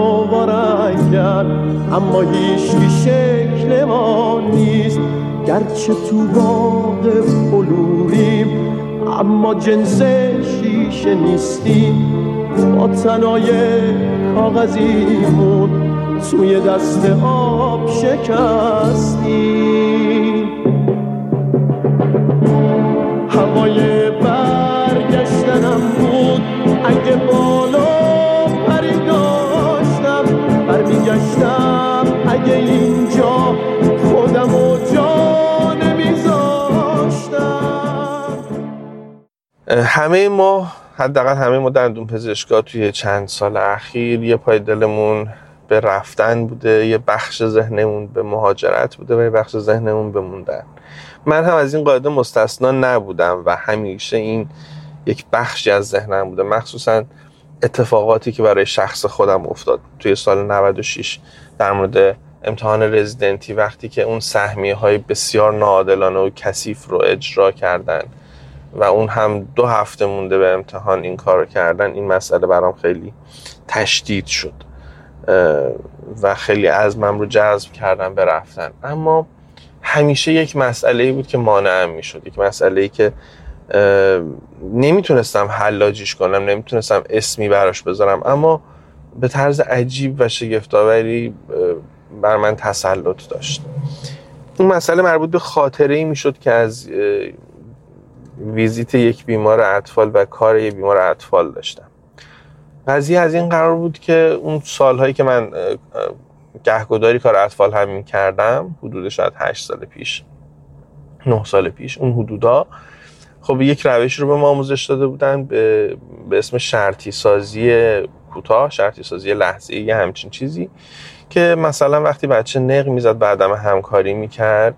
اما هیچ شکل ما نیست. گرچه تو باغ بلوریم اما جنس شیشه نیستیم. با تنای کاغذیمون توی دست آب شکستیم. هوای همه ما حداقل همه ما دندون پزشکا توی چند سال اخیر یه پای دلمون به رفتن بوده یه بخش ذهنمون به مهاجرت بوده و یه بخش ذهنمون به موندن. من هم از این قاعده مستثنا نبودم و همیشه این یک بخشی از ذهنم بوده. مخصوصا اتفاقاتی که برای شخص خودم افتاد توی سال 96 در مورد امتحان رزیدنتی وقتی که اون سهمیه های بسیار ناعادلانه و کثیف رو اجرا کردن. و اون هم دو هفته مونده به امتحان این کار کردن این مسئله برام خیلی تشدید شد. و خیلی عزمم رو جذب کردم به رفتن. اما همیشه یک مسئله بود که مانعم می‌شد. یک مسئله که نمی‌تونستم حلاجیش کنم نمی‌تونستم اسمی براش بذارم. اما به طرز عجیب و شگفتآوری بر من تسلط داشت. اون مسئله مربوط به خاطره ای می‌شد که از ویزیت یک بیمار اطفال و کار یک بیمار اطفال داشتم. قضیه از این قرار بود که اون سالهایی که من گهگداری کار اطفال هم می کردم حدود شاید 8 سال پیش 9 سال پیش اون حدودا. خب یک روش رو به ما آموزش داده بودن به, به اسم شرطی سازی کوتاه شرطی سازی لحظه یه همچین چیزی که مثلا وقتی بچه نق می‌زد بعدم همکاری می‌کرد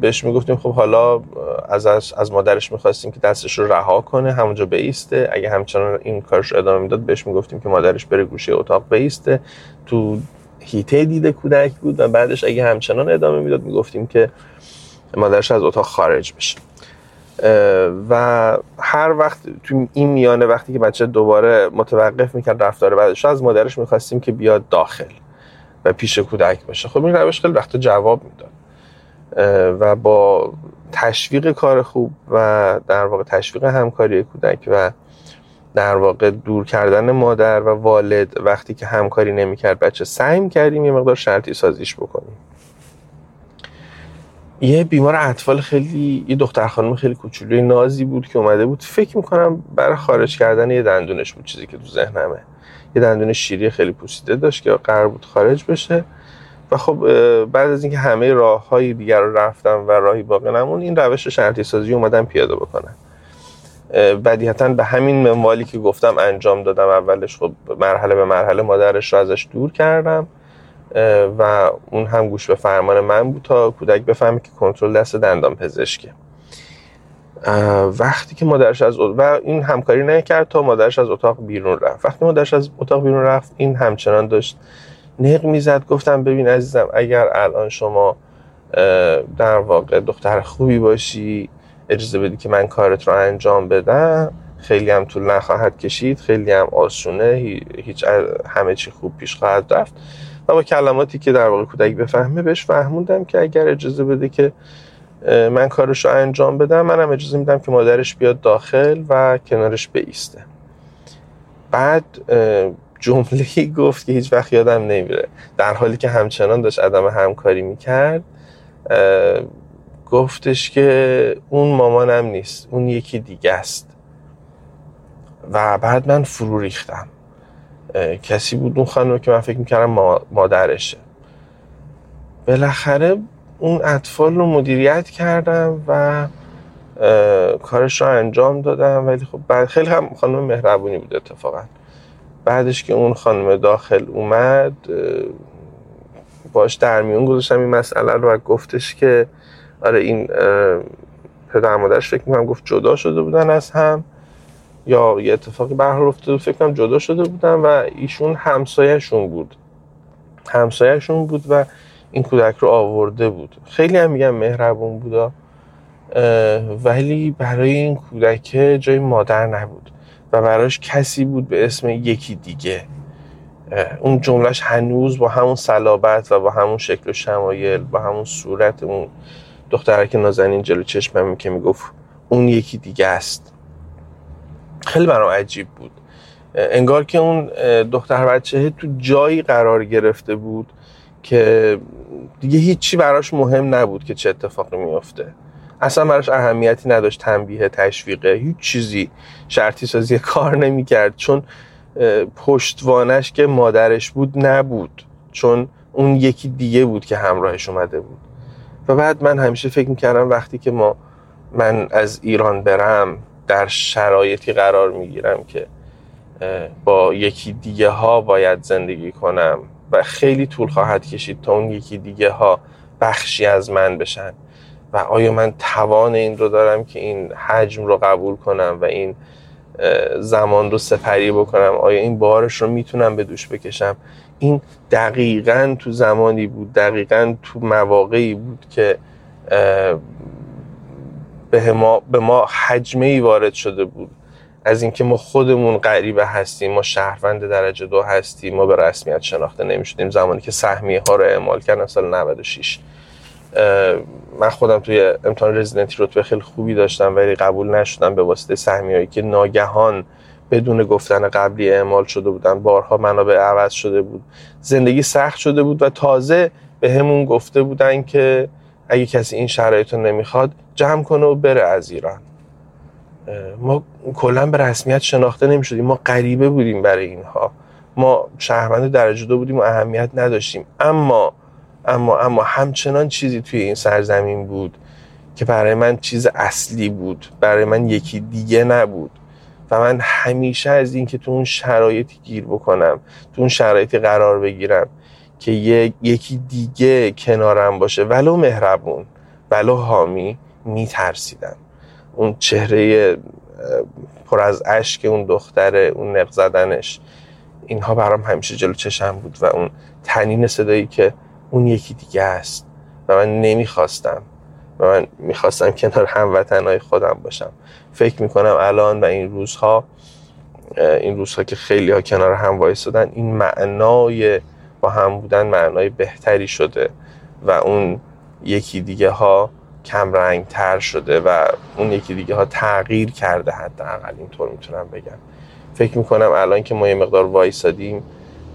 بهش می‌گفتیم خب حالا از, از مادرش می‌خواستیم که دستش رو رها کنه همونجا بیسته. اگه همچنان این کارش رو ادامه می‌داد بهش می‌گفتیم که مادرش بره گوشه اتاق بیسته. تو هیته دیده کودک بود و بعدش اگه همچنان ادامه می‌داد می‌گفتیم که مادرش از اتاق خارج بشه. و هر وقت تو این میانه وقتی که بچه دوباره متوقف می‌کرد رفتار بعدش از مادرش می‌خواستیم که بیاد داخل و پیش کودک باشه خب این روش خیلی وقتا جواب می‌داد. و با تشویق کار خوب و در واقع تشویق همکاری کودک و در واقع دور کردن مادر و والد وقتی که همکاری نمی‌کرد بچه سعی کردیم یه مقدار شرطی سازیش بکنیم. یه بیمار اطفال خیلی یه دختر خانم خیلی کوچولوی نازی بود که اومده بود. فکر می‌کنم برای خارج کردن یه دندونش بود چیزی که تو ذهنمه. یه دندون شیری خیلی پوسیده داشت که قرار بود خارج بشه. و خب بعد از اینکه همه راه های دیگر رو رفتم و راهی باقی نمون این روش شرطی سازی اومدم پیاده بکنم. بدیهتا به همین منوالی که گفتم انجام دادم اولش. خب مرحله به مرحله مادرش رو ازش دور کردم و اون هم گوش به فرمان من بود تا کودک بفهمه که کنترل دست دندان پزشکه. وقتی که مادرش از و این همکاری نکرد تا مادرش از اتاق بیرون رفت. وقتی مادرش از اتاق بیرون رفت این همچنان داشت نق می‌زد. گفتم ببین عزیزم اگر الان شما در واقع دختر خوبی باشی اجازه بدی که من کارت رو انجام بدم خیلی هم طول نخواهد کشید خیلی هم آسونه هیچ همه چی خوب پیش خواهد رفت. و با کلماتی که در واقع کودک بفهمه بهش فهموندم که اگر اجازه بده که من کارش رو انجام بدم منم اجازه میدم که مادرش بیاد داخل و کنارش بیسته. بعد جمله گفت که هیچ وقت یادم نمیره. در حالی که همچنان داشت عدم همکاری می‌کرد گفتش که اون مامانم نیست اون یکی دیگه است. و بعد من فرو ریختم. کسی بود اون خانم که من فکر می‌کردم مادرشه. بالاخره اون اطفال رو مدیریت کردم و کارش رو انجام دادم. ولی خب بعد خیلی هم خانم مهربونی بود اتفاقا. بعدش که اون خانم داخل اومد باش در میون گذاشتم این مسئله رو و گفتش که آره این پدر مادرش فکر می‌کنم گفت جدا شده بودن از هم یا یه اتفاقی برحال افتاده فکر کنم جدا شده بودن و ایشون همسایهشون بود. همسایهشون بود و این کودک رو آورده بود. خیلی هم میگم مهربون بودا ولی برای این کودک جای مادر نبود. و براش کسی بود به اسم یکی دیگه. اون جملهش هنوز با همون صلابت و با همون شکل و شمایل با همون صورت اون دخترک نازنین جلو چشمم که می‌گفت اون یکی دیگه است. خیلی برام عجیب بود. انگار که اون دختر بچه تو جایی قرار گرفته بود که دیگه هیچی براش مهم نبود که چه اتفاقی میفته اصلا براش اهمیتی نداشت تنبیه تشویقه هیچ چیزی شرطی سازی کار نمی‌کرد. چون پشتوانش که مادرش بود نبود. چون اون یکی دیگه بود که همراهش اومده بود. و بعد من همیشه فکر می‌کردم وقتی که ما من از ایران برم در شرایطی قرار می‌گیرم که با یکی دیگه ها باید زندگی کنم و خیلی طول خواهد کشید تا اون یکی دیگه ها بخشی از من بشن. و آیا من توان این رو دارم که این حجم رو قبول کنم و این زمان رو سپری بکنم؟ آیا این بارش رو می‌تونم به دوش بکشم؟ این دقیقا تو زمانی بود دقیقا تو مواقعی بود که به ما, به ما حجمه ای وارد شده بود. از اینکه ما خودمون غریبه هستیم ما شهروند درجه دو هستیم ما به رسمیت شناخته نمی‌شدیم. زمانی که سهمیه ها رو اعمال کردن سال 96 من خودم توی امتحان رزیدنتی رتبه خیلی خوبی داشتم ولی قبول نشدم به واسطه سهمیه هایی که ناگهان بدون گفتن قبلی اعمال شده بودن. بارها منابع عوض شده بود. زندگی سخت شده بود و تازه به همون گفته بودن که اگه کسی این شرایط رو نمی‌خواد جمع کنه و بره از ایران. ما کلا به رسمیت شناخته نمی‌شدیم. ما غریبه بودیم برای اینها. ما شهروند درجه دو بودیم و اهمیت نداشتیم. اما اما اما همچنان چیزی توی این سرزمین بود که برای من چیز اصلی بود. برای من یکی دیگه نبود. و من همیشه از اینکه تو اون شرایطی گیر بکنم تو اون شرایطی قرار بگیرم که یکی دیگه کنارم باشه ولو مهربون ولو حامی میترسیدم. اون چهره پر از اشک اون دختره اون نق زدنش اینها برام همیشه جلو چشم بود و اون تنین صدایی که اون یکی دیگه است. و من نمی‌خواستم. و من می‌خواستم کنار هموطنهای خودم باشم. فکر می‌کنم الان و این روزها این روزها که خیلی ها کنار هم وایستادن این معنای با هم بودن معنای بهتری شده. و اون یکی دیگه ها کم رنگ تر شده و اون یکی دیگه ها تغییر کرده حداقل اینطور می‌تونم بگم. فکر می‌کنم الان که ما یه مقدار وایسادیم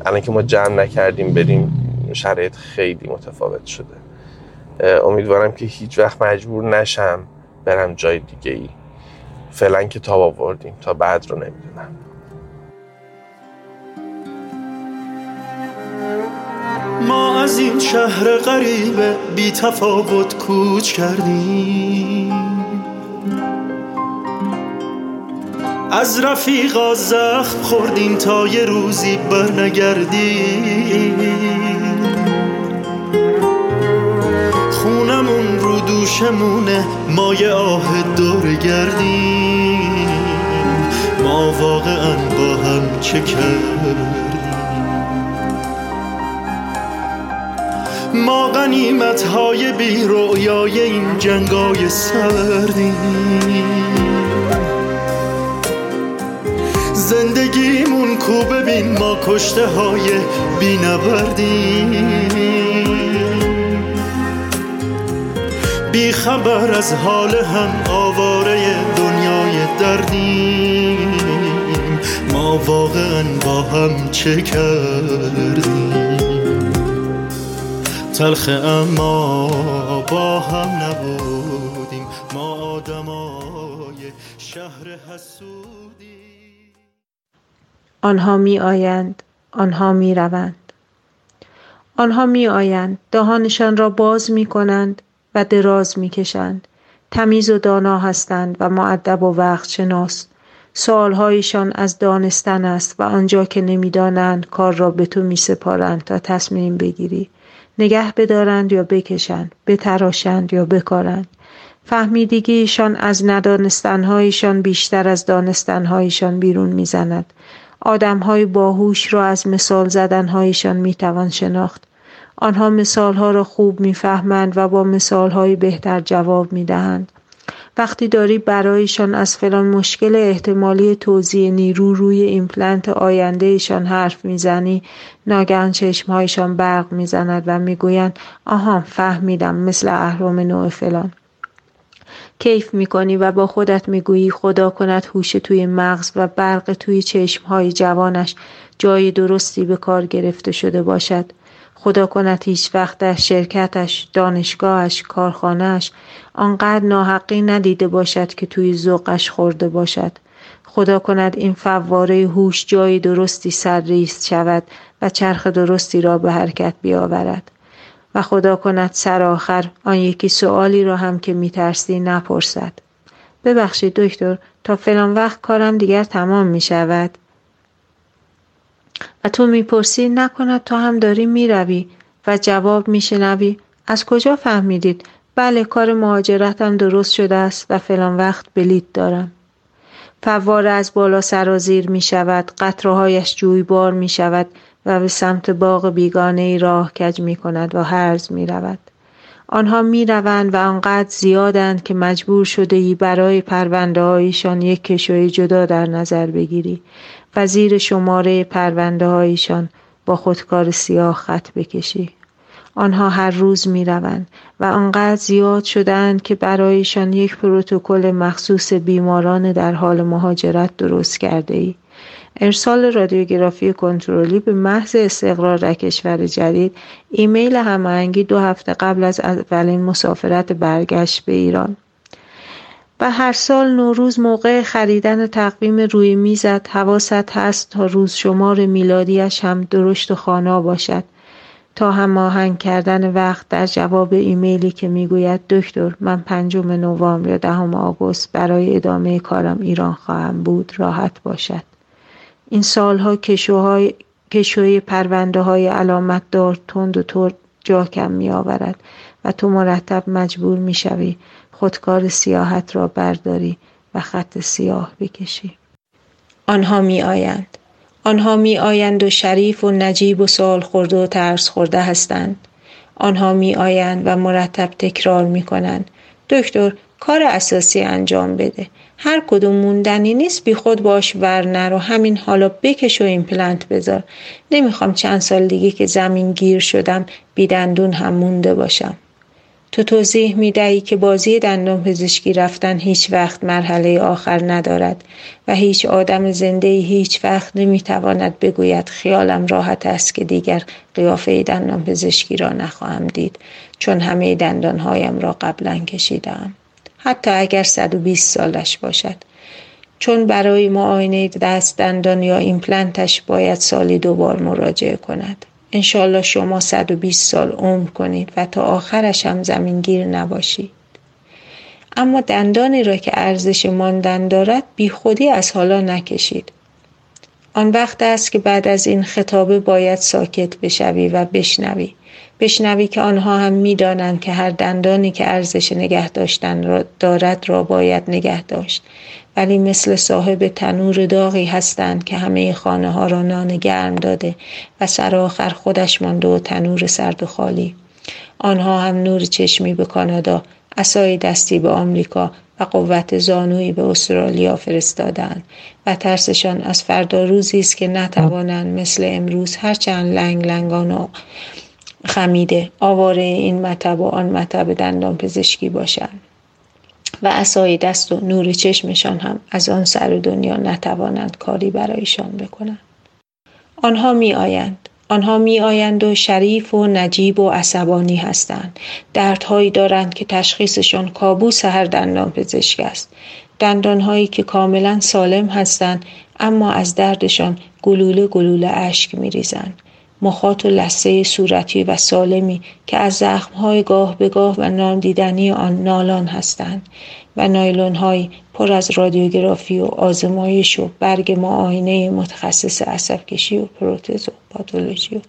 الان که ما جمع نکردیم بریم شرایط خیلی متفاوت شده. امیدوارم که هیچ وقت مجبور نشم برم جای دیگه ای. فعلا که تاب آوردیم تا بعد رو نمی‌دونم. ما از این شهر غریب بی تفاوت کوچ کردیم. از رفیقا زخم خوردیم تا یه روزی برنگردیم خونمون رو دوشمونه ما یه آه دور گردیم ما واقعا با هم چه کردیم؟ ما غنیمت های بی رویای این جنگای سردیم زندگیمون کو ببین ما کشته های بی بی خبر از حال هم آواره دنیای دردیم ما واقعا با هم چه کردیم؟ تلخ اما با هم نبودیم. ما آدمای شهر حسودیم آنها می آیند آنها می روند آنها می آیند دهانشان را باز می کنند و دراز می کشند تمیز و دانا هستند و معدب و وقت شناس. سوالهایشان از دانستن است و آنجا که نمی‌دانند کار را به تو می سپارند تا تصمیم بگیری. نگه بدارند یا بکشند بتراشند یا بکارند. فهمیدگیشان از ندانستنهایشان بیشتر از دانستنهایشان بیرون می‌زند. آدمهای باهوش را از مثال زدنهایشان می‌توان شناخت. آنها مثالها را خوب می‌فهمند و با مثالهای بهتر جواب می‌دهند. وقتی داری برایشان از فلان مشکل احتمالی توزیع نیرو روی ایمپلنت آیندهشان حرف می‌زنی ناگهان چشمهایشان برق می‌زند و می‌گویند آها فهمیدم مثل اهرام نوع فلان. کیف می‌کنی و با خودت می‌گویی خدا کند هوش توی مغز و برق توی چشمهای جوانش جای درستی به کار گرفته شده باشد خدا کند هیچ وقت در شرکتش، دانشگاهش، کارخانهش آنقدر ناحقی ندیده باشد که توی ذوقش خورده باشد. خدا کند این فواره هوش جای درستی سرریست شود و چرخ درستی را به حرکت بیاورد. و خدا کند سر آخر آن یکی سوالی را هم که میترسی نپرسد. ببخشید دکتر تا فلان وقت کارم دیگر تمام می شود. و تو می‌پرسی نکند تو هم داری می‌روی و جواب میشنوی از کجا فهمیدید بله کار مهاجرتم درست شده است و فلان وقت بلیت دارم فواره از بالا سرازیر می شود قطرهایش جویبار می شود و به سمت باغ بیگانه ای راه کج می کند و هرز می رود. آنها می روند و آنقدر زیادند که مجبور شده ای برای پرونده هایشان یک کشوی جدا در نظر بگیری و زیر شماره پرونده هایشان با خودکار سیاه خط بکشی. آنها هر روز می روند و آنقدر زیاد شدند که برایشان یک پروتکل مخصوص بیماران در حال مهاجرت درست کرده ای. ارسال رادیوگرافی کنترلی به محض استقرار در کشور جدید ایمیل هماهنگی دو هفته قبل از اولین مسافرت برگشت به ایران. و هر سال نوروز موقع خریدن تقویم روی میزت حواست هست تا روز شمار میلادیش هم درشت و خانا باشد. تا هماهنگ کردن وقت در جواب ایمیلی که می‌گوید دکتر من پنجم نوامبر یا دهم آگوست برای ادامه کارم ایران خواهم بود راحت باشد. این سالها کشوهای کشوی پرونده های علامت دار تند و تر جا کم می آورد و تو مرتب مجبور می شوی خودکار سیاهت را برداری و خط سیاه بکشی. آنها می آیند آنها می آیند و شریف و نجیب و سال خورده و ترس خورده هستند. آنها می آیند و مرتب تکرار می کنند دکتر کار اساسی انجام بده. هر کدوم موندنی نیست بی خود باهاش ور نرو همین حالا بکش و ایمپلنت بذار نمی‌خوام چند سال دیگه که زمین گیر شدم بیدندون هم مونده باشم تو توضیح می دهی که بازی دندان پزشکی رفتن هیچ وقت مرحله آخر ندارد و هیچ آدم زنده هیچ وقت نمی تواند بگوید خیالم راحت است که دیگر قیافه دندان پزشکی را نخواهم دید چون همه دندانهایم را قبلا کشیدم. حتی اگر 120 سالش باشد. چون برای معاینه دست دندان یا ایمپلنتش باید سالی دوبار مراجعه کند. انشالله شما 120 سال عمر کنید و تا آخرش هم زمینگیر نباشید. اما دندانی را که ارزش ماندن دارد بی خودی از حالا نکشید. آن وقت است که بعد از این خطابه باید ساکت بشوی و بشنوی. بشنوی که آنها هم می‌دانند که هر دندانی که ارزش نگه داشتن را دارد را باید نگه داشت. ولی مثل صاحب تنور داغی هستند که همه خانه ها را نان گرم داده و سر آخر خودش مانده و تنور سرد و خالی. آنها هم نور چشمی به کانادا اسای دستی به آمریکا و قوت زانویی به استرالیا فرستادند و ترسشان از فردا روزی است که نتوانند مثل امروز هرچند لنگ لنگان و خمیده. آواره این مطب و آن مطب دندان پزشکی باشند و اسای دست و نور چشمشان هم از آن سر دنیا نتوانند کاری برایشان بکنند. آنها می آیند. آنها می آیند و شریف و نجیب و عصبانی هستند. دردهایی دارند که تشخیصشان کابوس هر دندان پزشک است. دندانهایی که کاملا سالم هستند اما از دردشان گلوله گلوله اشک می ریزند مخاط و لسه صورتی و سالمی که از زخمهای گاه به گاه و نادیدنی آن نالان هستند و نایلونهایی پر از رادیوگرافی و آزمایش و برگ معاینه متخصص عصب کشی و پروتز و پاتولوژی و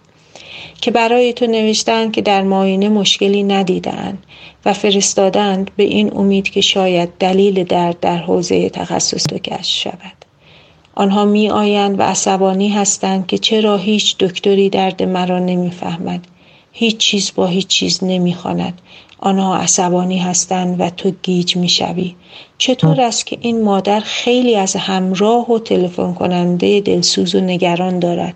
که برای تو نوشتند که در معاینه مشکلی ندیدند و فرستادند به این امید که شاید دلیل درد در حوزه تخصص تو کشف شود. آنها می آیند و عصبانی هستند که چرا هیچ دکتری درد مرا نمی‌فهمد. هیچ چیز با هیچ چیز نمی‌خواند. آنها عصبانی هستند و تو گیج می‌شوی. چطور است که این مادر خیلی از همراه و تلفن کننده دلسوز و نگران دارد؟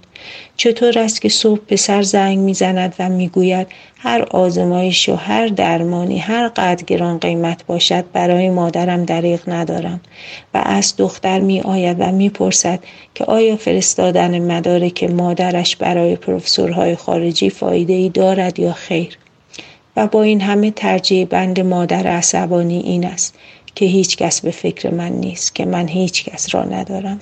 چطور است که صبح پسر زنگ می‌زند و می‌گوید هر آزمایش و هر درمانی هر قدر گران قیمت باشد برای مادرم دریغ ندارم. و از دختر می آید و می‌پرسد که آیا فرستادن مدارک مادرش برای پروفسورهای خارجی فایده ای دارد یا خیر؟ و با این همه ترجیح بند مادر عصبانی این است که هیچ کس به فکر من نیست که من هیچ کس را ندارم.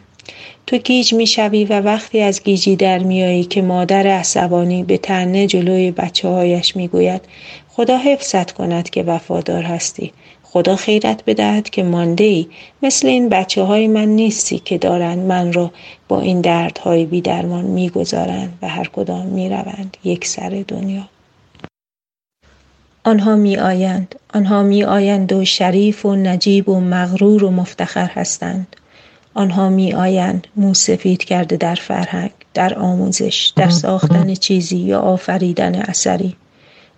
تو گیج می‌شوی و وقتی از گیجی در میایی که مادر عصبانی به تنه جلوی بچه هایش می‌گوید خدا حفظت کند که وفادار هستی. خدا خیرت بدهد که مانده ای مثل این بچه های من نیستی که دارند من را با این دردهای بیدرمان می‌گذارند و هر کدام می‌روند یک سر دنیا. آنها می آیند آنها می آیند و شریف و نجیب و مغرور و مفتخر هستند. آنها می آیند مو سفید کرده در فرهنگ در آموزش در ساختن چیزی یا آفریدن اثری.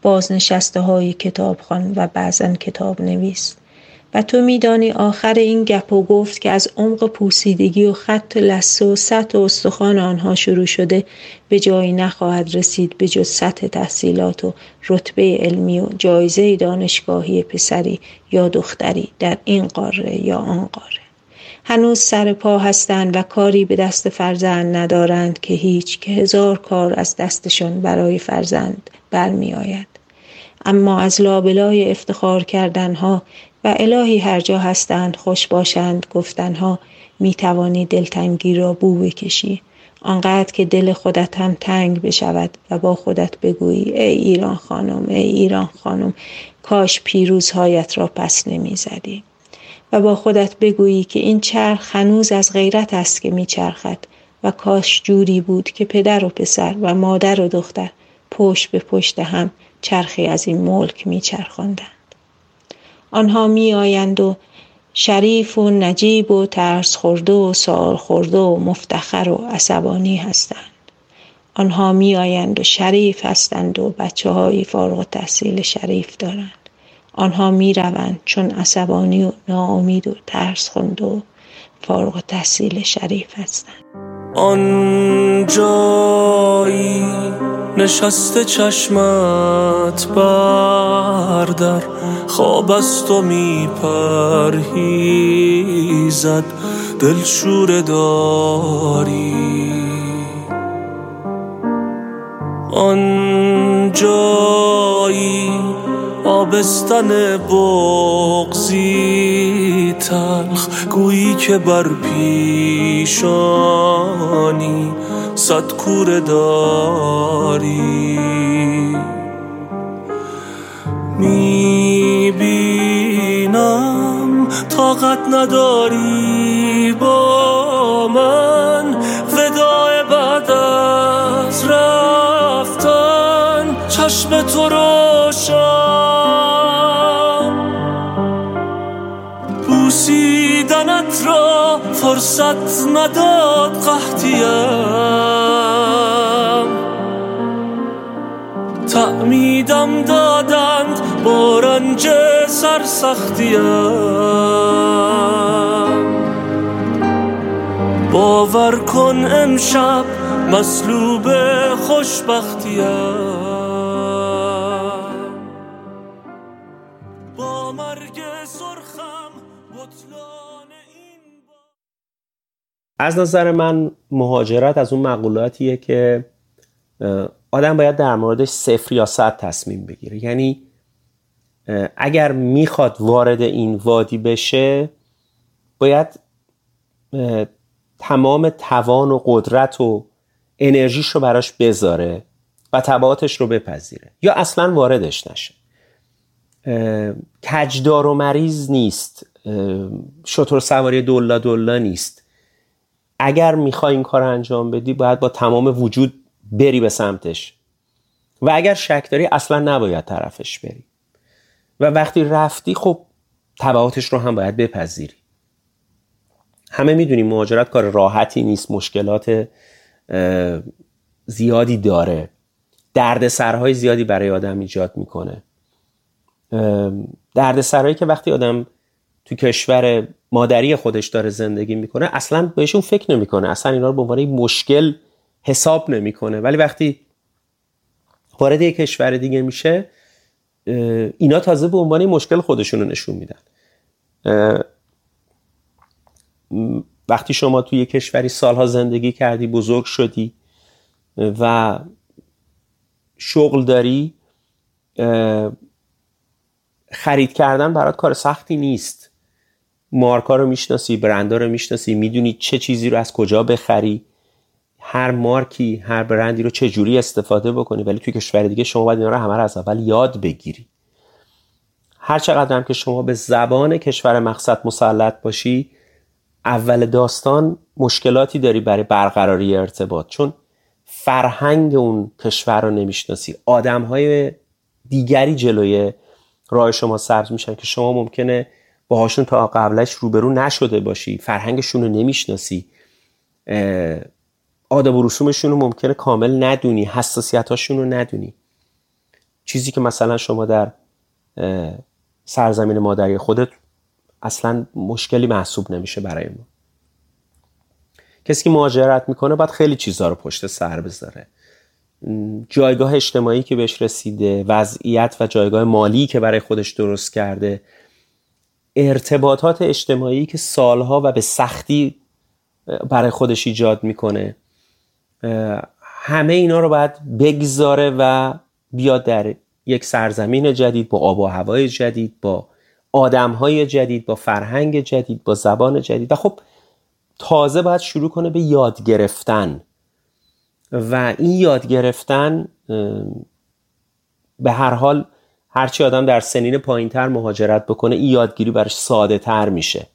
بازنشسته های کتابخوان و بعضا کتاب نویس و تو میدانی آخر این گپ و گفت که از عمق پوسیدگی و خط لسه و سطح استخوان آنها شروع شده به جایی نخواهد رسید به جز سطح تحصیلات و رتبه علمی و جایزه دانشگاهی پسری یا دختری در این قاره یا آن قاره هنوز سر پا هستند و کاری به دست فرزند ندارند که هیچ که هزار کار از دستشان برای فرزند برمی آید. اما از لابلای افتخار کردنها و الهی هر جا هستند خوش باشند گفتنها می توانی دلتنگی را بو بکشی. آنقدر که دل خودت هم تنگ بشود و با خودت بگویی ای ایران خانم ای ایران خانم کاش پیروزهایت را پس نمی‌زدی. و با خودت بگویی که این چرخ هنوز از غیرت است که میچرخد و کاش جوری بود که پدر و پسر و مادر و دختر پشت به پشت هم چرخی از این ملک میچرخاندند. آنها میآیند و شریف و نجیب و ترس خورده و سال خورده و مفتخر و عصبانی هستند. آنها میآیند و شریف هستند و بچه های فارغ تحصیل شریف دارند. آنها می روند چون عصبانی و ناامید و ترس خونده و فارغ تحصیل شریف هستند. آن جایی نشسته چشمت بردر خواب است و میپرهیزد دلشور داری. آن جایی آبستن بغزی تلخ گویی که بر پیشانی صد کوره داری. می‌بینم طاقت نداری با چشم تو روشن بوسیدنت را فرصت نداد قحطیم. تعمیدم دادند با رنج سرسختیم. باور کن امشب مسلوب خوشبختیم. از نظر من مهاجرت از اون مقولاتیه که آدم باید در موردش صفر یا صد تصمیم بگیره. یعنی اگر می‌خواد وارد این وادی بشه باید تمام توان و قدرت و انرژیش رو براش بذاره و تبعاتش رو بپذیره. یا اصلا واردش نشه. کجدار و مریض نیست. شطور سواری دولا دولا نیست. اگر می‌خوای این کار انجام بدی باید با تمام وجود بری به سمتش. و اگر شک داری اصلا نباید طرفش بری. و وقتی رفتی خب تبعاتش رو هم باید بپذیری. همه می‌دونیم مهاجرت کار راحتی نیست مشکلات زیادی داره. درد سرهای زیادی برای آدم ایجاد می‌کنه. درد سرهایی که وقتی آدم تو کشور مادری خودش داره زندگی می‌کنه اصلا بهشون فکر نمی‌کنه. اصلا اینا رو به عنوان مشکل حساب نمی‌کنه. ولی وقتی وارد یک کشور دیگه میشه اینا تازه به عنوان مشکل خودشون رو نشون میدن. وقتی شما توی یک کشوری سالها زندگی کردی بزرگ شدی و شغل داری خرید کردن برات کار سختی نیست. مارکا رو می‌شناسی برندا رو می‌شناسی می‌دونی چه چیزی رو از کجا بخری. هر مارکی هر برندی رو چه جوری استفاده بکنی ولی توی کشور دیگه شما باید اینا رو همه رو از اول یاد بگیری. هر چقدر هم که شما به زبان کشور مقصد مسلط باشی اول داستان مشکلاتی داری برای برقراری ارتباط. چون فرهنگ اون کشور رو نمی‌شناسی. آدم های دیگری جلوی راه شما سبز میشن که شما ممکنه باهاشون تا قبلش روبرو نشده باشی فرهنگشون رو نمی‌شناسی. آداب و رسومشون رو ممکنه کامل ندونی حساسیت هاشون رو ندونی. چیزی که مثلا شما در سرزمین مادری خودت اصلا مشکلی محسوب نمیشه برای ما. کسی که مهاجرت می‌کنه باید خیلی چیزها رو پشت سر بذاره. جایگاه اجتماعی که بهش رسیده وضعیت و جایگاه مالی که برای خودش درست کرده ارتباطات اجتماعی که سالها و به سختی برای خودش ایجاد می‌کنه همه اینا رو باید بگذاره و بیاد در یک سرزمین جدید با آب و هوای جدید با آدم های جدید با فرهنگ جدید با زبان جدید. و خب تازه باید شروع کنه به یاد گرفتن. و این یاد گرفتن به هر حال هرچی آدم در سنین پایین تر مهاجرت بکنه این یادگیری برش ساده تر میشه.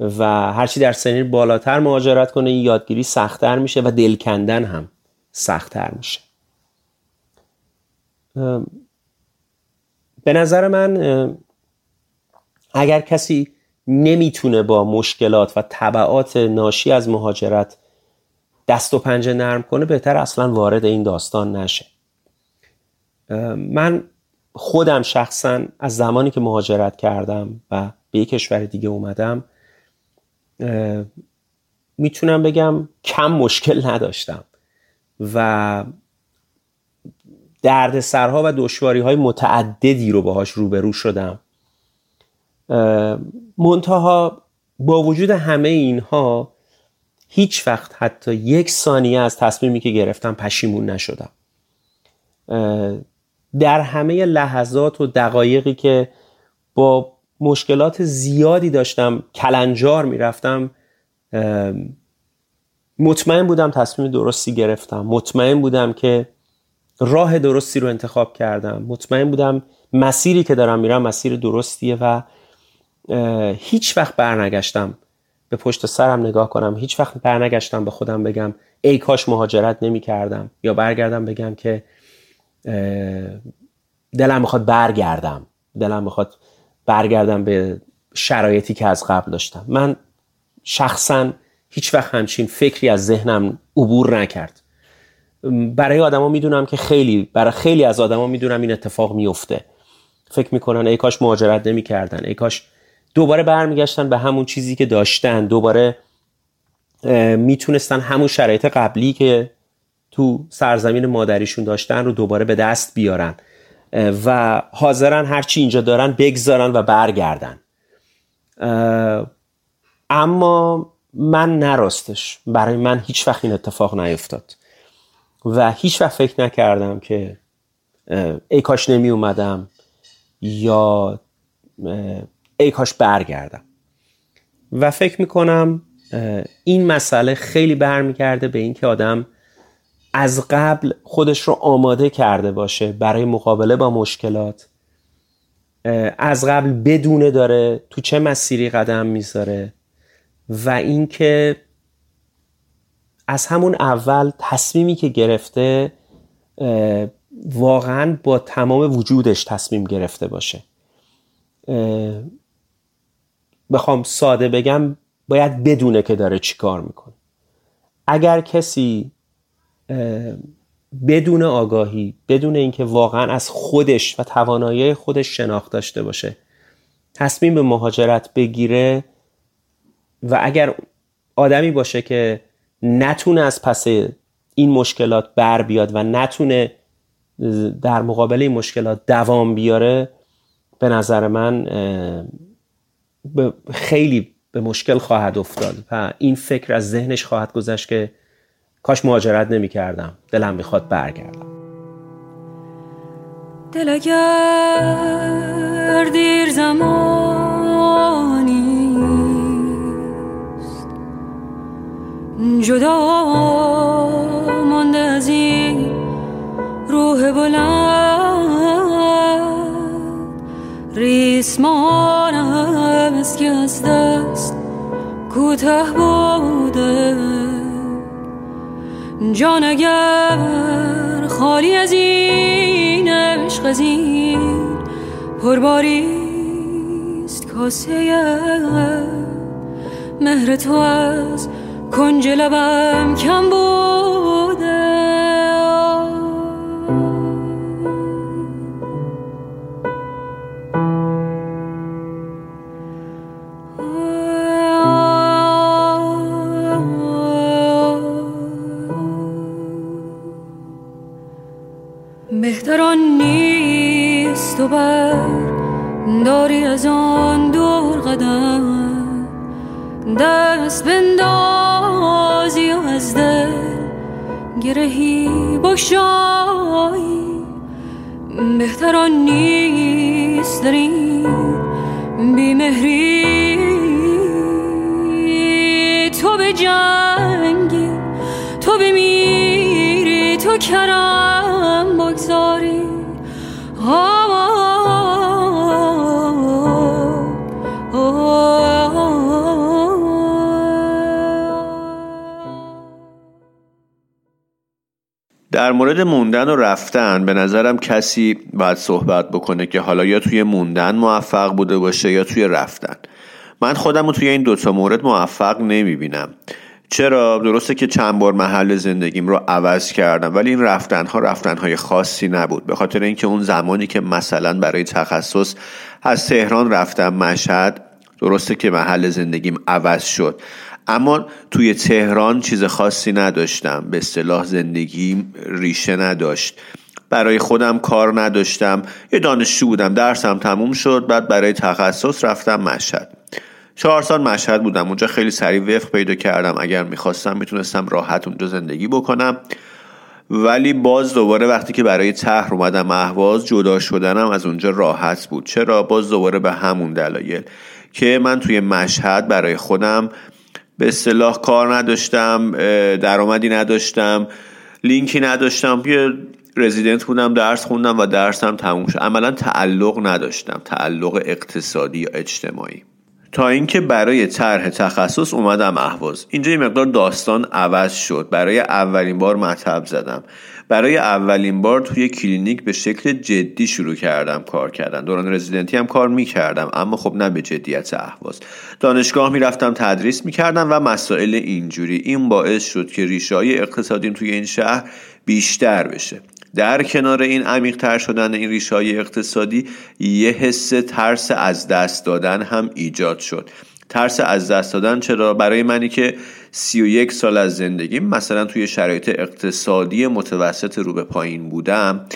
و هرچی در سنین بالاتر مهاجرت کنه این یادگیری سختتر میشه و دلکندن هم سختتر میشه. به نظر من اگر کسی نمی‌تونه با مشکلات و طبعات ناشی از مهاجرت دست و پنجه نرم کنه بهتر اصلا وارد این داستان نشه. من خودم شخصا از زمانی که مهاجرت کردم و به یک کشور دیگه اومدم می‌تونم بگم کم مشکل نداشتم و درد سرها و دشواری های متعددی رو باهاش روبرو شدم. منتها با وجود همه اینها هیچ وقت حتی یک ثانیه از تصمیمی که گرفتم پشیمون نشدم. در همه لحظات و دقایقی که با مشکلات زیادی داشتم کلنجار می‌رفتم مطمئن بودم تصمیم درستی گرفتم. مطمئن بودم که راه درستی رو انتخاب کردم. مطمئن بودم مسیری که دارم میرم مسیر درستیه و هیچ وقت برنگشتم به پشت سرم نگاه کنم. هیچ وقت برنگشتم به خودم بگم ای کاش مهاجرت نمی کردم یا برگردم بگم که دلم می‌خواد برگردم. دلم می‌خواد برگردم به شرایطی که از قبل داشتم. من شخصا هیچ وقت همچین فکری از ذهنم عبور نکرد. برای آدما می‌دونم که خیلی برای خیلی از آدما می‌دونم این اتفاق میفته فکر می‌کنن ای کاش مهاجرت نمی‌کردن ای کاش دوباره برمیگشتن به همون چیزی که داشتن دوباره می‌تونستن همون شرایط قبلی که تو سرزمین مادریشون داشتن رو دوباره به دست بیارن. و حاضرن هرچی اینجا دارن بگذارن و برگردن. اما من نراستش. برای من هیچ وقت این اتفاق نیفتاد. و هیچ وقت فکر نکردم که ای کاش نمی اومدم یا ای کاش برگردم. و فکر می‌کنم این مسئله خیلی برمیگرده به اینکه آدم از قبل خودش رو آماده کرده باشه برای مقابله با مشکلات. از قبل بدونه داره تو چه مسیری قدم می‌ذاره و اینکه از همون اول تصمیمی که گرفته واقعا با تمام وجودش تصمیم گرفته باشه. بخوام ساده بگم باید بدونه که داره چی کار می‌کنه. اگر کسی بدون آگاهی بدون اینکه واقعا از خودش و توانایی خودش شناخت داشته باشه. تصمیم به مهاجرت بگیره و اگر آدمی باشه که نتونه از پس این مشکلات بر بیاد و نتونه در مقابل این مشکلات دوام بیاره به نظر من خیلی به مشکل خواهد افتاد و این فکر از ذهنش خواهد گذشت که کاش مهاجرت نمی کردم دلم می‌خواد برگردم. دل اگر دیر زمانی جدا مانده از این روح بلند ریسمانم است که از دست کوته بوده. جان اگر خالی از این عشق از این پرباریست کاسه مهر تو از کنج لبم کم بوده. تو بر داری از آن دور قدم. دست بندازی و از دل گرهی بکشایی بهتران نیست در بیمهری. تو به جنگی تو بمیری کرم بگذاری. در مورد موندن و رفتن به نظرم کسی باید صحبت بکنه که حالا یا توی موندن موفق بوده باشه یا توی رفتن. من خودم رو توی این دوتا مورد موفق نمی‌بینم. چرا؟ درسته که چند بار محل زندگیم رو عوض کردم ولی این رفتن ها رفتن های خاصی نبود. به خاطر اینکه اون زمانی که مثلا برای تخصص از تهران رفتم مشهد درسته که محل زندگیم عوض شد. اما توی تهران چیز خاصی نداشتم. به اصطلاح زندگی ریشه نداشت. برای خودم کار نداشتم. یه دانشجو بودم. درسم تموم شد. بعد برای تخصص رفتم مشهد. چهار سال مشهد بودم. اونجا خیلی سریع وفق پیدا کردم. اگر می‌خواستم می‌تونستم راحت اونجا زندگی بکنم. ولی باز دوباره وقتی که برای تهر اومدم اهواز جدا شدنم از اونجا راحت بود. چرا؟ باز دوباره به همون دلایل. که من توی مشهد برای خودم به اصطلاح کار نداشتم درآمدی نداشتم لینکی نداشتم یه رزیدنت بودم درس خوندم و درسم تموم شد. عملا تعلق نداشتم تعلق اقتصادی یا اجتماعی. تا اینکه برای طرح تخصص اومدم اهواز. اینجا یه مقدار داستان عوض شد. برای اولین بار مطب زدم. برای اولین بار توی کلینیک به شکل جدی شروع کردم کار کردن. دوران رزیدنتی هم کار می‌کردم اما خب نه به جدیت اهواز. دانشگاه می‌رفتم تدریس می‌کردم و مسائل اینجوری. این باعث شد که ریشه های اقتصادیم توی این شهر بیشتر بشه. در کنار این عمیقتر شدن این ریشه اقتصادی یه حس ترس از دست دادن هم ایجاد شد. ترس از دست دادن چرا؟ برای منی که سی و یک سال از زندگی مثلا توی شرایط اقتصادی متوسط رو به پایین بودم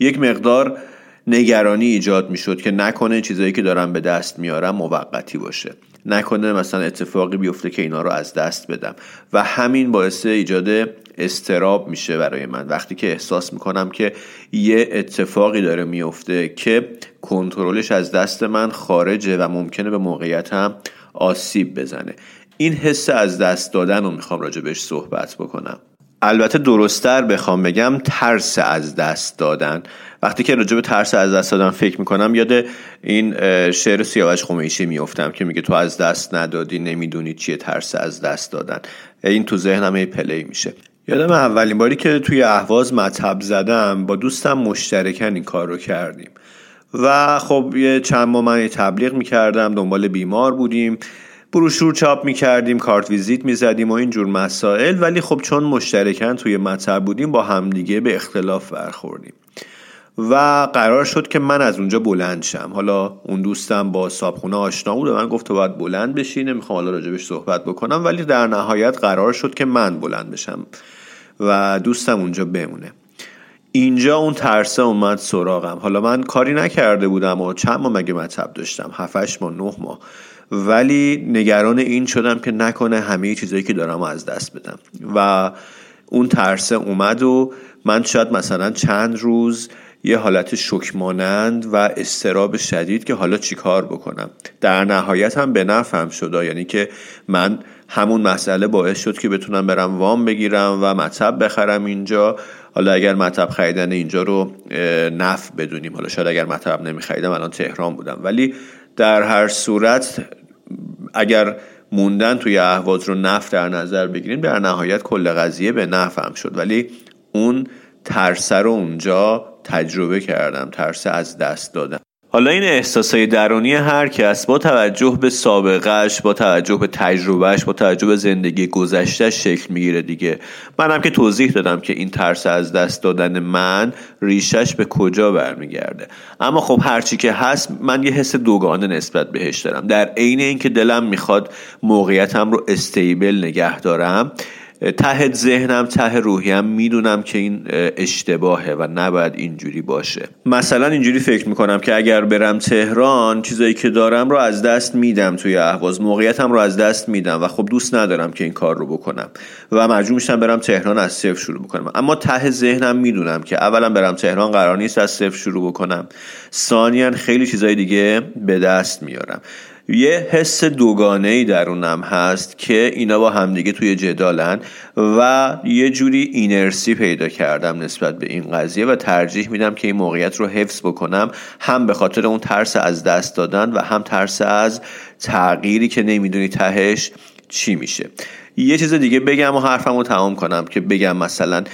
یک مقدار نگرانی ایجاد می شد که نکنه چیزایی که دارم به دست میارم موقتی باشه. نکنه مثلا اتفاقی بیفته که اینا رو از دست بدم. و همین باعث ایجاد استراب میشه برای من. وقتی که احساس می‌کنم که یه اتفاقی داره میفته که کنترلش از دست من خارجه و ممکنه به موقعیتم آسیب بزنه. این حس از دست دادن رو می‌خوام راجبش صحبت بکنم. البته درستتر بخوام بگم ترس از دست دادن. وقتی که راجع به ترس از دست دادن فکر می‌کنم یاد این شعر سیاوش خمیشی میفتم که میگه تو از دست ندادی نمی‌دونی چیه ترس از دست دادن. این تو ذهنم هی پلی میشه. یادم اولین باری که توی اهواز مطب زدم با دوستم مشترکن این کار رو کردیم. و خب یه چند ماه من تبلیغ می‌کردم دنبال بیمار بودیم. بروشور چاپ می‌کردیم کارت ویزیت می‌زدیم و اینجور مسائل. ولی خب چون مشترکن توی مطب بودیم با همدیگه به اختلاف برخوردیم. و قرار شد که من از اونجا بلند شم. حالا اون دوستم با صابخونه آشنا بود و من گفت باید بلند بشی نمی‌خوام حالا راجبش صحبت بکنم. ولی در نهایت قرار شد که من بلند بشم. و دوستم اونجا بمونه. اینجا اون ترسه اومد سراغم. حالا من کاری نکرده بودم و چند ماه مگه مطب داشتم؟ هفتش ماه نه ماه. ولی نگران این شدم که نکنه همه چیزایی که دارم از دست بدم. و اون ترسه اومد و من شاید مثلا چند روز یه حالت شکمانند و استراب شدید که حالا چیکار بکنم؟ در نهایت هم به نفهم شد. یعنی که من همون مسئله باعث شد که بتونم برم وام بگیرم و مطب بخرم اینجا. حالا اگر مطب خریدن اینجا رو نف بدونیم. حالا شاید اگر مطب نمیخریدم الان تهران بودم. ولی در هر صورت اگر موندن توی اهواز رو نف در نظر بگیریم در نهایت کل قضیه به نفهم شد. ولی اون ترسه رو اونجا تجربه کردم ترس از دست دادم حالا این احساسای درونی هر کس با توجه به سابقهش با توجه به تجربهش با توجه به زندگی گذشتهش شکل می‌گیره دیگه. منم که توضیح دادم که این ترس از دست دادن من ریشش به کجا برمیگرده. اما خب هرچی که هست من یه حس دوگانه نسبت بهش دارم. در عین اینکه دلم می‌خواد موقعیتم رو استیبل نگه دارم ته ذهنم ته روحیم می‌دونم که این اشتباهه و نباید اینجوری باشه. مثلا اینجوری فکر می‌کنم که اگر برم تهران چیزایی که دارم رو از دست میدم توی اهواز. موقعیتم رو از دست میدم و خب دوست ندارم که این کار رو بکنم. و مجبور میشم برم تهران از صفر شروع بکنم. اما ته ذهنم می‌دونم که اولا برم تهران قرار نیست از صفر شروع بکنم. ثانیا خیلی چیزای دیگه به دست میارم. یه حس دوگانه ای درونم هست که اینا با همدیگه توی جدالن و یه جوری اینرسی پیدا کردم نسبت به این قضیه و ترجیح میدم که این موقعیت رو حفظ بکنم هم به خاطر اون ترس از دست دادن و هم ترس از تغییری که نمی‌دونی تهش چی میشه. یه چیز دیگه بگم و حرفم رو تمام کنم که بگم مثلا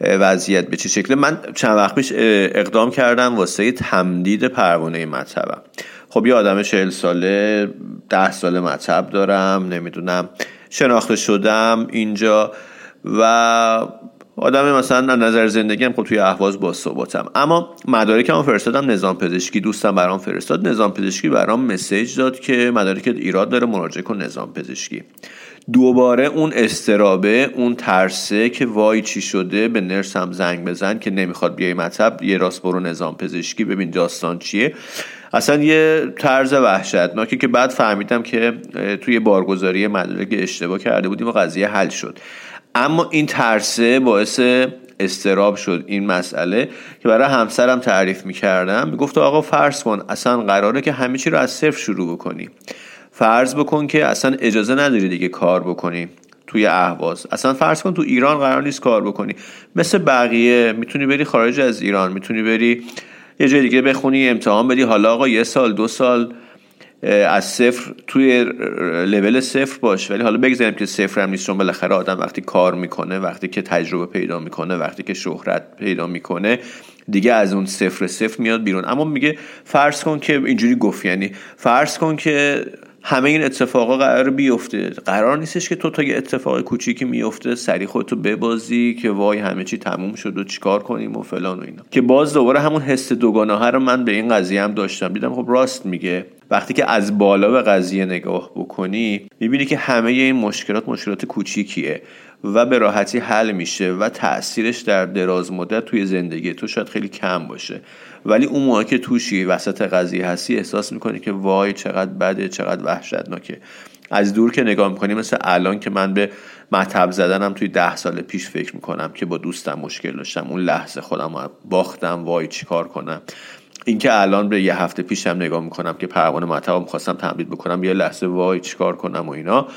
وضعیت به چه شکله من چند وقت پیش اقدام کردم واسه تمدید پروانه مطبم خب یه آدم 40 ساله ده ساله مطب دارم نمی‌دونم شناخته شدم اینجا و آدم مثلا از نظر زندگی هم خب توی اهواز با ثباتم. اما مدارکم هم فرستادم نظام پزشکی. دوستم برام فرستاد نظام پزشکی برام مسیج داد که مدارکت ایراد داره مراجعه کن نظام پزشکی. دوباره اون استرابه اون ترسه که وای چی شده به نرس هم زنگ بزن که نمی‌خواد بیای مطب یه راست برو نظام پزشکی ببین داستان چیه. اصلا یه طرز وحشتناکی که بعد فهمیدم که توی بارگذاری مدرک اشتباه کرده بودیم و قضیه حل شد. اما این ترسه باعث استراب شد این مسئله که برای همسرم تعریف می‌کردم. می‌گفت آقا فرض کن اصلا قراره که همه چی رو از صفر شروع بکنی. فرض بکن که اصلا اجازه نداری دیگه کار بکنی توی اهواز. اصلا فرض کن تو ایران قرار نیست کار بکنی. مثل بقیه می‌تونی بری خارج از ایران می‌تونی بری یه جای دیگه بخونی امتحان بدی. حالا آقا یه سال دو سال از صفر توی لول صفر باش. ولی حالا بگذاریم که صفر هم نیست چون بالاخره آدم وقتی کار می‌کنه وقتی که تجربه پیدا می‌کنه وقتی که شهرت پیدا می‌کنه دیگه از اون صفر صفر میاد بیرون. اما میگه فرض کن که اینجوری گفت یعنی فرض کن که همه این اتفاقا قرار بیفته. قرار نیستش که تو تا یه اتفاق کوچیکی میفته سری خودتو ببازی که وای همه چی تموم شد و چیکار کنیم و فلان و اینا. که باز دوباره همون حس دوگانه رو من به این قضیه هم داشتم. دیدم خب راست میگه. وقتی که از بالا به قضیه نگاه بکنی می‌بینی که همه این مشکلات مشکلات کوچیکیه و به راحتی حل میشه و تاثیرش در دراز مدت توی زندگی تو شاید خیلی کم باشه. ولی اون موقع که توشی وسط قضیه هستی احساس می‌کنی که وای چقدر بده چقدر وحشتناکه. از دور که نگاه می‌کنی مثل الان که من به مطب زدنم توی ده سال پیش فکر می‌کنم که با دوستم مشکل داشتم. اون لحظه خودم باختم وای چیکار کنم. اینکه الان به یه هفته پیشم نگاه می‌کنم که پروانه مطب می‌خواستم تمدید بکنم یه لحظه وای چیکار کنم و اینا.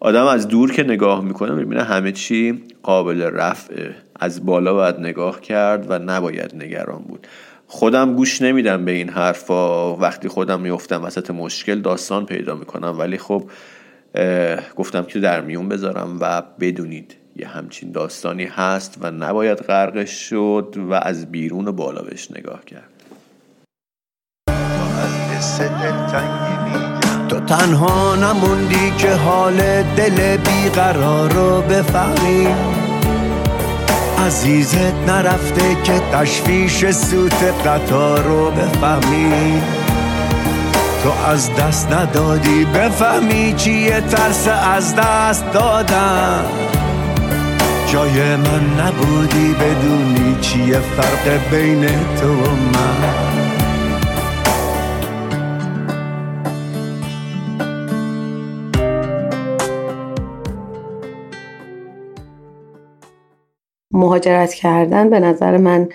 آدم از دور که نگاه می‌کنه می‌بینه همه چی قابل رفعه. از بالا باید نگاه کرد و نباید نگران بود. خودم گوش نمیدم به این حرفا. وقتی خودم میفتم وسط مشکل داستان پیدا می‌کنم. ولی خب گفتم که در میون بذارم و بدونید یه همچین داستانی هست و نباید غرقش شد و از بیرون و بالا بهش نگاه کرد. تو تنها نموندی که حال دل بیقرار رو بفهمی. عزیزت نرفته که تشویش سوت قطار رو بفهمی. تو از دست ندادی بفهمی چیه ترس از دست دادن. جای من نبودی بدونی چیه فرق بین تو و من. مهاجرت کردن به نظر من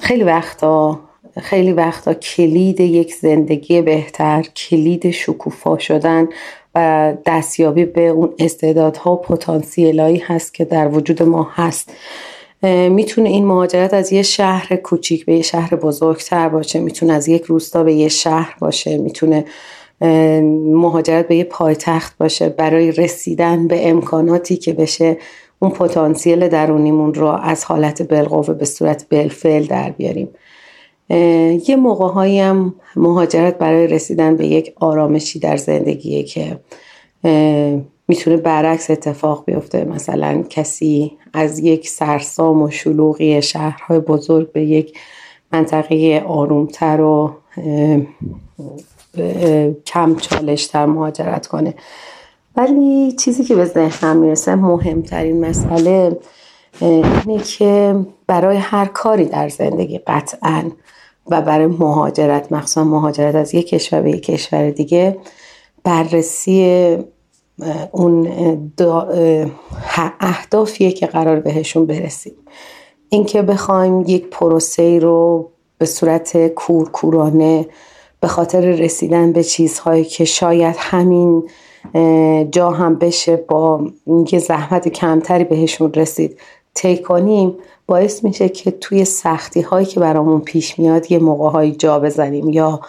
خیلی وقتا خیلی وقتا کلید یک زندگی بهتر کلید شکوفا شدن و دستیابی به اون استعدادها و پتانسیلایی هست که در وجود ما هست. می‌تونه این مهاجرت از یه شهر کوچیک به یه شهر بزرگتر باشه می‌تونه از یک روستا به یه شهر باشه می‌تونه مهاجرت به یه پایتخت باشه برای رسیدن به امکاناتی که بشه اون پتانسیل درونیمون رو از حالت بالقوه به صورت بالفعل در بیاریم. یه موقع هم مهاجرت برای رسیدن به یک آرامشی در زندگیه که می‌تونه برعکس اتفاق بیفته. مثلا کسی از یک سرسام و شلوغی شهرهای بزرگ به یک منطقه آرومتر و کم چالشتر مهاجرت کنه. ولی چیزی که به ذهنم می‌رسه مهمترین مسئله اینه که برای هر کاری در زندگی قطعا و برای مهاجرت مخصوصا مهاجرت از یک کشور به یک کشور دیگه بررسی اون اهدافیه که قرار بهشون برسیم. اینکه بخوایم یک پروسه رو به صورت کورکورانه به خاطر رسیدن به چیزهایی که شاید همین جا هم بشه با یه زحمت کمتری بهشون رسید طی کنیم باعث میشه که توی سختی هایی که برامون پیش میاد یه موقع های جا بزنیم یا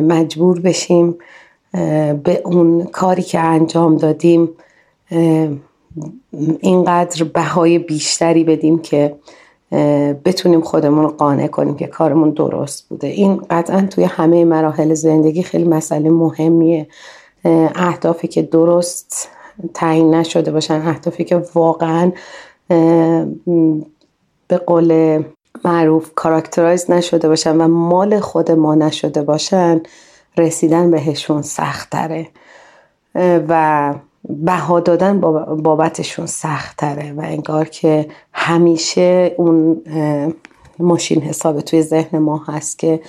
مجبور بشیم به اون کاری که انجام دادیم اینقدر بهای بیشتری بدیم که بتونیم خودمون رو قانع کنیم که کارمون درست بوده. این قطعا توی همه مراحل زندگی خیلی مسئله مهمیه. اهدافی که درست تعیین نشده باشن اهدافی که واقعا به قول معروف کاراکترایز نشده باشن و مال خود ما نشده باشن رسیدن بهشون سختره. و بها دادن بابتشون سختره و انگار که همیشه اون ماشین حساب توی ذهن ما هست که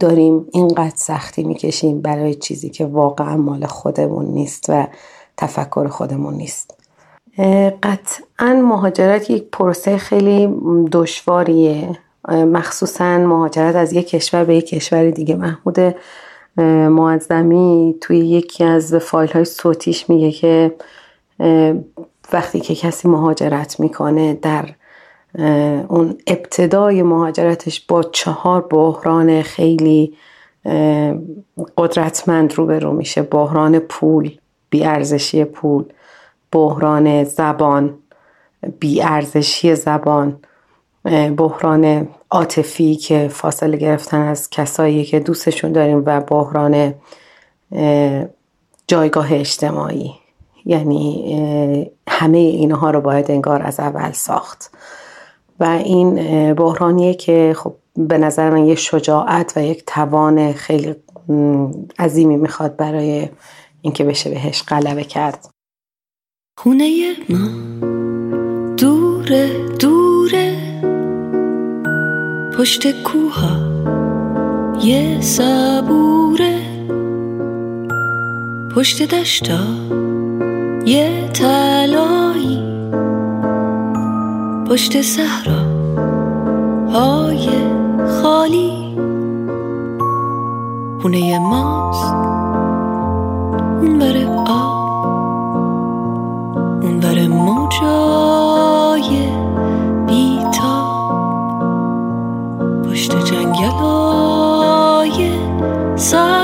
داریم اینقدر سختی می‌کشیم برای چیزی که واقعا مال خودمون نیست و تفکر خودمون نیست. قطعا مهاجرت یک پروسه خیلی دشواریه. مخصوصا مهاجرت از یک کشور به یک کشور دیگه. محمود معظمی توی یکی از فایل های صوتیش میگه که وقتی که کسی مهاجرت می‌کنه در اون ابتدای مهاجرتش با چهار بحران خیلی قدرتمند روبرو میشه. بحران پول بیارزشی پول بحران زبان بیارزشی زبان بحران عاطفی که فاصله گرفتن از کسایی که دوستشون داریم و بحران جایگاه اجتماعی. یعنی همه اینها رو باید انگار از اول ساخت. و این بحرانیه که خب به نظر من یک شجاعت و یک توان خیلی عظیمی می‌خواد برای اینکه بشه بهش غلبه کرد. خونه ما دوره دوره. پشت کوها یه صبوره. پشت دشتا یه تلایی پشت صحرا های خالی. خونه ماست. اون بره آب. اون بره موجای بیتاب پشت جنگل های صرفه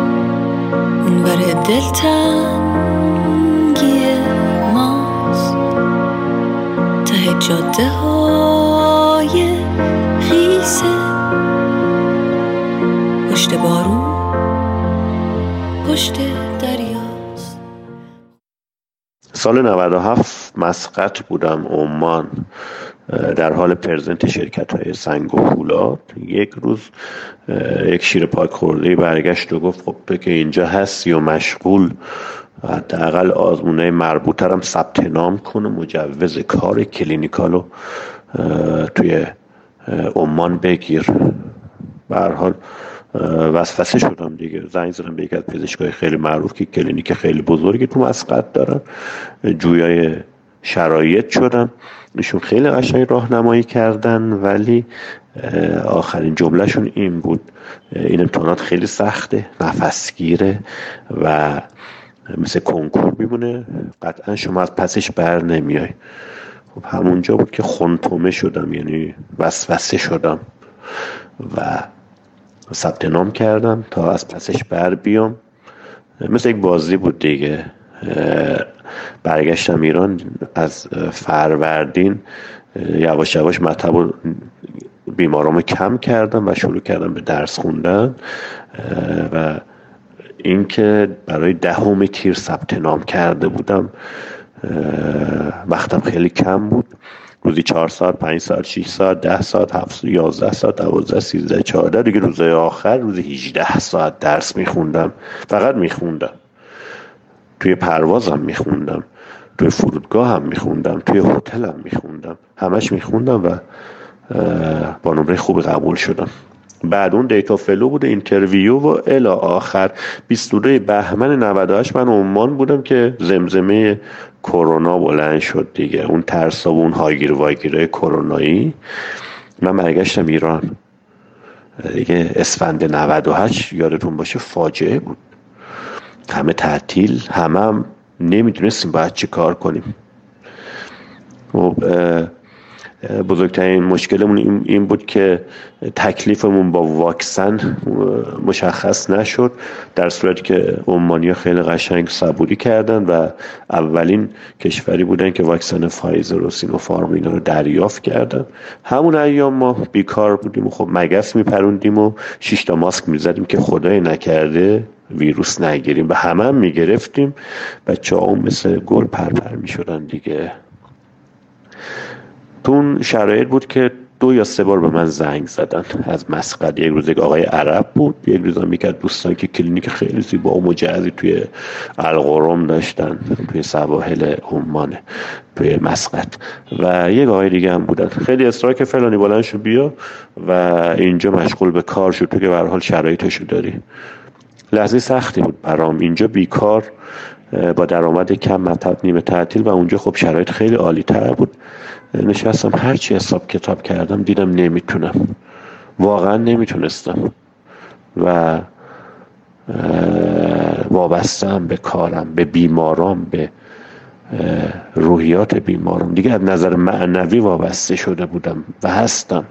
اون ور دلتنگی ماست. ته جاده های خیسه. پشت بارون پشت دریاست. سال 97 مسقط بودم عمان. در حال present شرکت های سنگ و فولاد یک روز یک شیر پاک خورده برگشت و گفت خب که اینجا هستی و مشغول حداقل آزمونه مربوطه ثبت نام کنه مجوز کار clinical و توی عمان بگیر. به حال وسوسه شدم دیگه. زنگ زدم به یک از پزشکای خیلی معروف که کلینیک خیلی بزرگی تو مسقط دارن. جویای شرایط شدم ایشون خیلی قشنگ راهنمایی کردن ولی آخرین جملهشون این بود. این امتحانات خیلی سخته نفسگیره و مثل کنکور میمونه. قطعا شما از پسش بر نمیای. خب همونجا بود که خونتومه شدم یعنی وسوسه شدم و ثبت نام کردم تا از پسش بر بیام. مثل یک بازی بود دیگه. برگشتم ایران از فروردین یواش یواش مطب و بیمارامو کم کردم و شروع کردم به درس خوندن و اینکه برای دهم تیر ثبت نام کرده بودم وقتم خیلی کم بود. روزی چهار ساعت پنج ساعت شیش ساعت ده ساعت هفت یازده ساعت دوازده سیزده چهارده دیگه روزهای آخر روزی هیچده ساعت درس میخوندم. فقط میخوندم. توی پروازم میخوندم توی فرودگاه هم میخوندم توی هتل هم میخوندم همش میخوندم و با نمره خوب قبول شدم. بعد اون DataFlow بوده interview و الی آخر. 22 بهمن 98 من عمان بودم که زمزمه کرونا بلند شد دیگه. اون ترس و اون هایگیر وایگیره کرونایی. من برگشتم ایران. دیگه اسفند 98 یادتون باشه فاجعه بود. همه تعطیل همه هم نمی‌دونستیم باید چی کار کنیم. خب بزرگترین مشکلمون این بود که تکلیفمون با واکسن مشخص نشد در صورتی که عمانی خیلی قشنگ صبوری کردن و اولین کشوری بودن که واکسن فایزر و سینوفارم اینا رو دریافت کردن. همون ایام ما بیکار بودیم و خب مگس میپروندیم و شیشتا ماسک می‌زدیم که خدای نکرده ویروس نگیریم. و همه هم می‌گرفتیم. بچه ها مثل گل پرپر می‌شدن دیگه. تو اون شرایط بود که دو یا سه بار به من زنگ زدن. از مسقط یک روز یک آقای عرب بود. یک روز هم دوستان که کلینیک خیلی زیبا و مجهزی توی القرم داشتن توی سواحل عمان توی مسقط. و یک آقای دیگه هم بودن. خیلی اصرار که فلانی بلند شو بیا و اینجا مشغول به کار شد تو که به حال شرایطشو داری. لحظه سختی بود برام. اینجا بیکار با درآمد کم مطب نیمه تعطیل و اونجا خب شرایط خیلی عالی تر بود. نشستم هرچی حساب کتاب کردم دیدم نمی‌تونم. واقعا نمی‌تونستم. و وابستم به کارم به بیمارام به روحیات بیمارم دیگه از نظر معنوی وابسته شده بودم و هستم.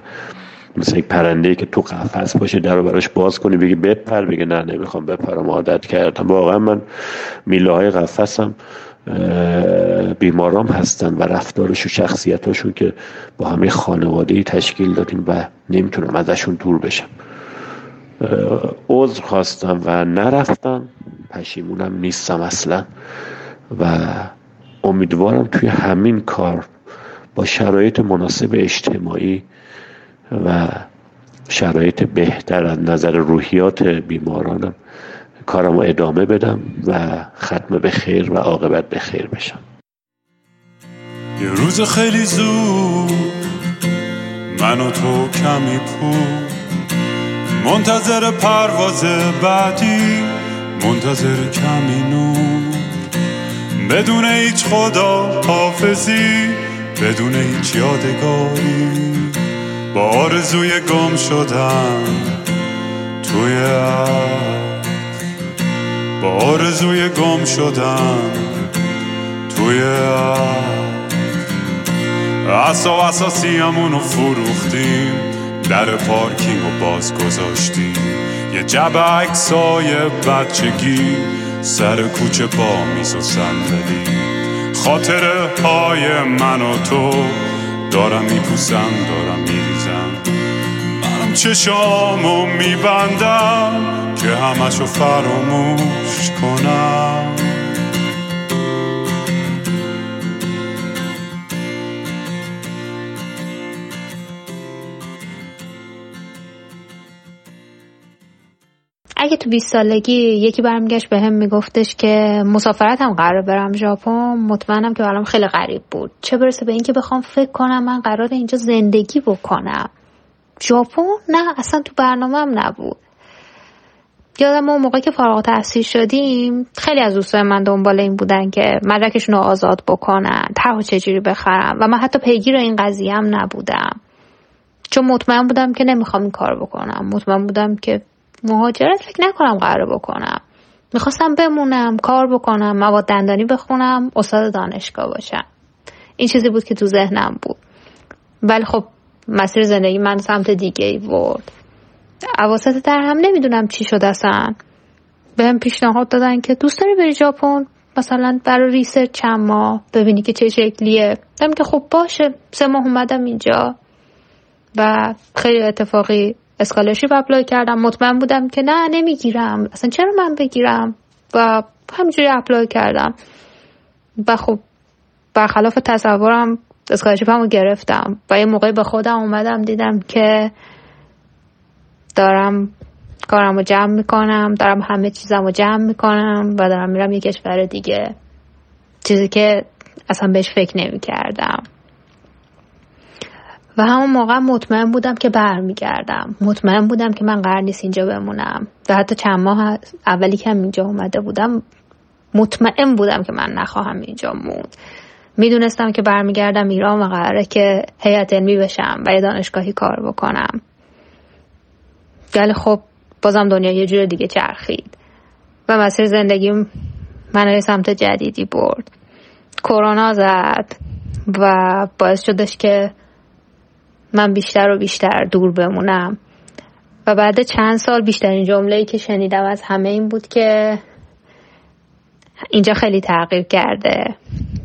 مثل یک پرنده که تو قفس باشه در رو براش باز کنی بگی بپر بگه نه نمی‌خوام بپرم عادت کردم. واقعا من میله های قفسم بیمارام هستن و رفتارش و شخصیتاشون که با همه خانواده تشکیل دادیم و نمی‌تونم ازشون دور بشم. عذر خواستم و نرفتم. پشیمونم نیستم اصلا. و امیدوارم توی همین کار با شرایط مناسب اجتماعی و شرایط بهتر از نظر روحیات بیمارانم کارم رو ادامه بدم و ختم به خیر و عاقبت به خیر بشم. یه روز خیلی زود من تو کمی پول. منتظر پرواز بعدی منتظر کمی نور. بدون هیچ خدا حافظی بدون هیچ یادگاری. با آرزوی گم شدن توی با آرزوی گم شدن توی اسا اساسیمونو فروختیم در پارکینگ و باز گذاشتیم. یه جب عکسای بچگی سر کوچه با میز و صندلی. خاطره های من و تو دارم میپوسم دارم میریزم. چشامو میبندم که همشو فراموش کنم. اگه تو 20 سالگی یکی برمیگشت به هم میگفتش که مسافرت هم قرار برم ژاپن مطمئنم که برام خیلی غریب بود. چه برسه به اینکه بخوام فکر کنم من قرار اینجا زندگی بکنم. ژاپن؟ نه اصلا تو برنامه هم نبود. یادم اون موقع که فارغ تحصیل شدیم خیلی از دوستای من دنبال این بودن که مدرکشون رو آزاد بکنن طرح چجوری بخرم و من حتی پیگیر این قضیه هم نبودم. چون مطمئن بودم که نمی‌خوام این کار بکنم. مطمئن بودم که مهاجرت فکر نکنم قرار بکنم. می‌خواستم بمونم کار بکنم مواد دندانی بخونم استاد دانشگاه باشم. این چیزی بود که تو ذهنم بود. ولی خب مسیر زندگی من سمت دیگه ای برد. عواسط در هم نمی‌دونم چی شد اصلا. بهم پیشنهاد دادن که دوست داری بری ژاپن؟ مثلا برای ریسرچ چند ماه ببینی که چه شکلیه. دم که خب باشه. سه ماه اومدم اینجا. و خیلی اتفاقی scholarship apply کردم. مطمئن بودم که نه نمی‌گیرم. اصلا چرا من بگیرم؟ و همینجوری apply کردم. و خب برخلاف تصورم scholarship مو گرفتم و یه موقعی به خودم اومدم دیدم که دارم کارم رو جمع می‌کنم دارم همه چیزم رو جمع می‌کنم و دارم میرم یه کشور دیگه. چیزی که اصلا بهش فکر نمی کردم و همون موقع مطمئن بودم که برمیگردم. مطمئن بودم که من قرار نیست اینجا بمونم. و حتی چند ماه اولی که هم اینجا اومده بودم مطمئن بودم که من نخواهم اینجا موند. می‌دونستم که برمیگردم ایران و قراره که هیئت علمی بشم و یه دانشگاهی کار بکنم. ولی خب بازم دنیا یه جور دیگه چرخید و مسیر زندگیم من سمت جدیدی برد. کرونا زد و باعث شدش که من بیشتر و بیشتر دور بمونم. و بعد چند سال بیشترین جمله که شنیدم از همه این بود که اینجا خیلی تغییر کرده.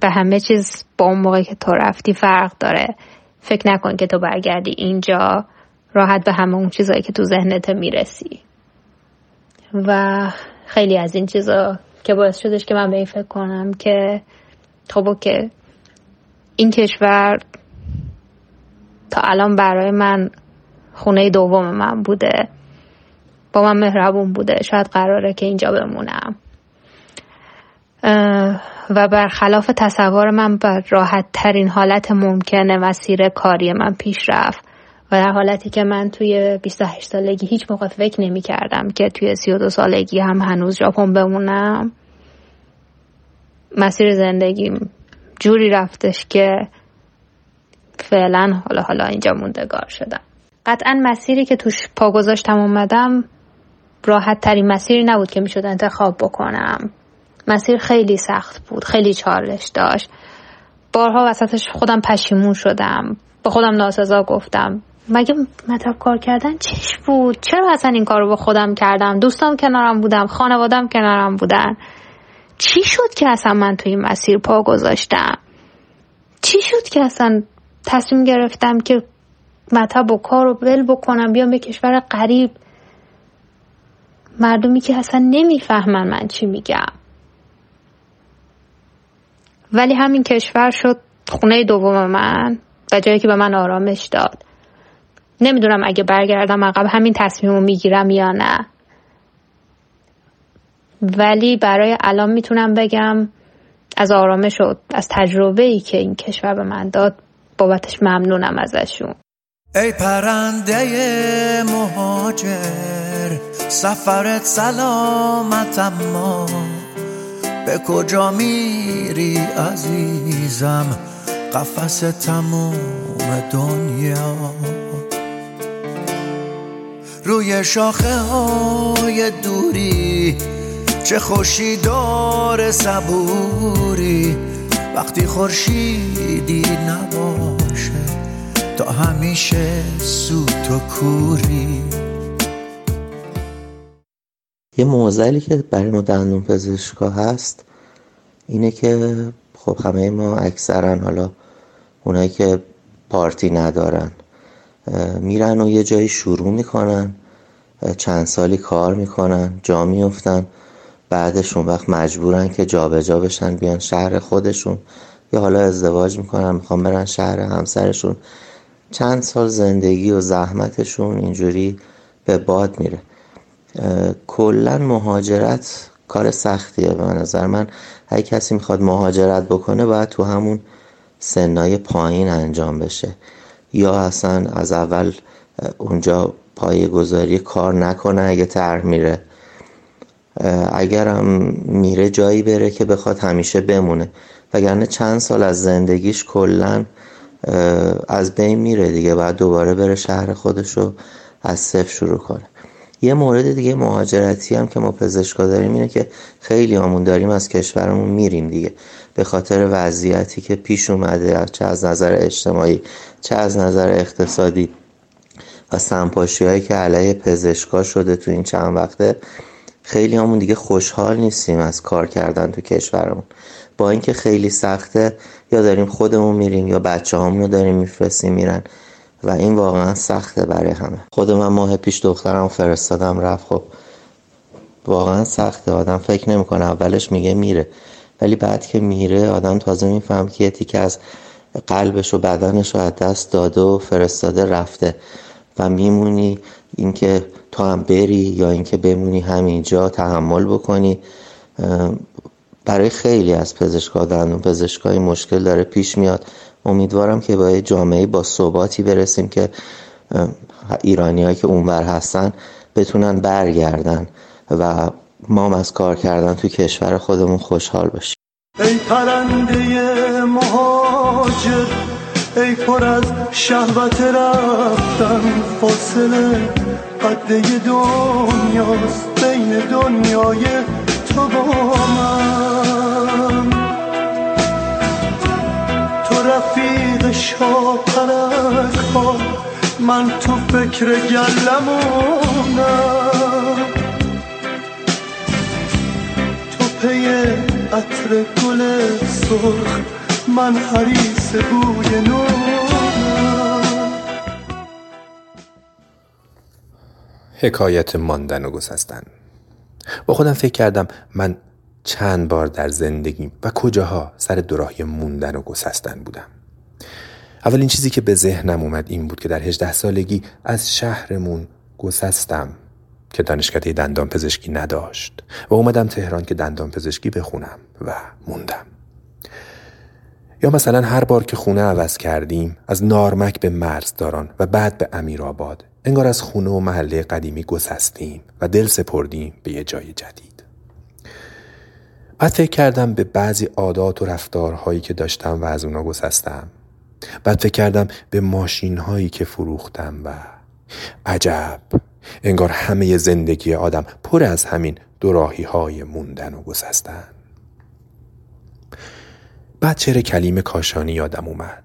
همه چیز با اون موقع که تو رفتی فرق داره. فکر نکن که تو برگردی اینجا راحت به همه اون چیزهایی که تو ذهنت می‌رسی. و خیلی از این چیزا که باعث شدش که من به این فکر کنم که خب که این کشور تا الان برای من خونه دوم من بوده. با من مهربون بوده. شاید قراره که اینجا بمونم. و برخلاف تصور من بر راحت ترین حالت ممکنه مسیر کاری من پیش رفت و در حالتی که من توی 28 سالگی هیچ موقع فکر نمی کردم که توی 32 سالگی هم هنوز ژاپن بمونم مسیر زندگیم جوری رفتش که فعلا حالا حالا اینجا موندگار شدم. قطعا مسیری که توش پا گذاشتم اومدم راحت ترین مسیری نبود که می‌شد انتخاب بکنم. مسیر خیلی سخت بود خیلی چالش داشت. بارها وسطش خودم پشیمون شدم به خودم ناسزا گفتم. مگه مطلب کار کردن چش بود؟ چرا اصلا این کار رو به خودم کردم؟ دوستام کنارم بودم خانوادم کنارم بودن. چی شد که اصلا من توی این مسیر پا گذاشتم؟ چی شد که اصلا تصمیم گرفتم که مطب و کار رو ول بکنم بیام به کشور غریب؟ مردمی که اصلا نمی‌فهمن من چی میگم. ولی همین کشور شد خونه دوم من و جایی که به من آرامش داد. نمی‌دونم اگه برگردم عقب همین تصمیم رو می‌گیرم یا نه. ولی برای الان می‌تونم بگم از آرامش و از تجربه ای که این کشور به من داد بابتش ممنونم ازشون. ای پرنده مهاجر سفرت سلامت اما به کجا میری عزیزم؟ قفس تموم دنیا. روی شاخه های دوری چه خوشی دار صبوری؟ وقتی خورشیدی نباشه تا همیشه سوت و کوری. یه موزلی که برای ما دندون پزشکا هست اینه که خب همه ما اکثرا حالا اونایی که پارتی ندارن میرن و یه جایی شروع می‌کنن چند سالی کار می‌کنن جا میفتن بعدشون وقت مجبورن که جابجا جا بشن بیان شهر خودشون یا حالا ازدواج می‌کنن می‌خوان برن شهر همسرشون. چند سال زندگی و زحمتشون اینجوری به باد میره. کلا مهاجرت کار سختیه به نظر من. هر کسی می‌خواد مهاجرت بکنه باید تو همون سنای پایین انجام بشه. یا اصلا از اول اونجا پایه گذاری کار نکنه اگه تر میره. اگرم میره جایی بره که بخواد همیشه بمونه. وگرنه چند سال از زندگیش کلا از بین میره دیگه. بعد دوباره بره شهر خودش رو از صفر شروع کنه. یه مورد دیگه مهاجرتی هم که ما پزشکا داریم اینه که خیلی همون داریم از کشورمون میریم دیگه. به خاطر وضعیتی که پیش اومده چه از نظر اجتماعی چه از نظر اقتصادی و سنپاشی هایی که علیه پزشکا شده تو این چند وقته خیلی همون دیگه خوشحال نیستیم از کار کردن تو کشورمون. با اینکه خیلی سخته یا داریم خودمون میریم یا بچه رو داریم میفرستیم میرن. و این واقعا سخته برای همه. خود من ماه پیش دخترم فرستادم رفت خب. واقعا سخته آدم فکر نمی‌کنه اولش میگه میره. ولی بعد که میره آدم تازه میفهم که یه تیکه از قلبش و بدنش رو از دست داده و فرستاده رفته. و میمونی اینکه تو هم بری یا اینکه بمونی همینجا تحمل بکنی. برای خیلی از پزشکا دندون پزشکای مشکل داره پیش میاد. امیدوارم که با جامعه با ثباتی برسیم که ایرانیایی که اونور هستن بتونن برگردن و ما از کار کردن تو کشور خودمون خوشحال باشیم. ای پرنده مهاجر ای پر از شهوت رفتن فاصله قده دنیاست بین دنیای تو با من. شاپرک ها من تو فکر گلمونم. تو پی عطر گل سرخ من حریس بوی نونم. حکایت ماندن و گسستن. با خودم فکر کردم من چند بار در زندگیم و کجاها سر دوراهی موندن و گسستن بودم. اولین چیزی که به ذهنم اومد این بود که در 18 سالگی از شهرمون گسستم که دانشکده دندان پزشکی نداشت و اومدم تهران که دندان پزشکی بخونم و موندم. یا مثلا هر بار که خونه عوض کردیم از نارمک به مرزداران و بعد به امیرآباد انگار از خونه و محله قدیمی گسستیم و دل سپردیم به یه جای جدید. بعد فکر کردم به بعضی عادات و رفتارهایی که داشتم و از اونا گسستم بعد فکر کردم به ماشین هایی که فروختم و عجب انگار همه زندگی آدم پر از همین دوراهی های موندن و گسستن. بعد چهره کلیم کاشانی یادم اومد.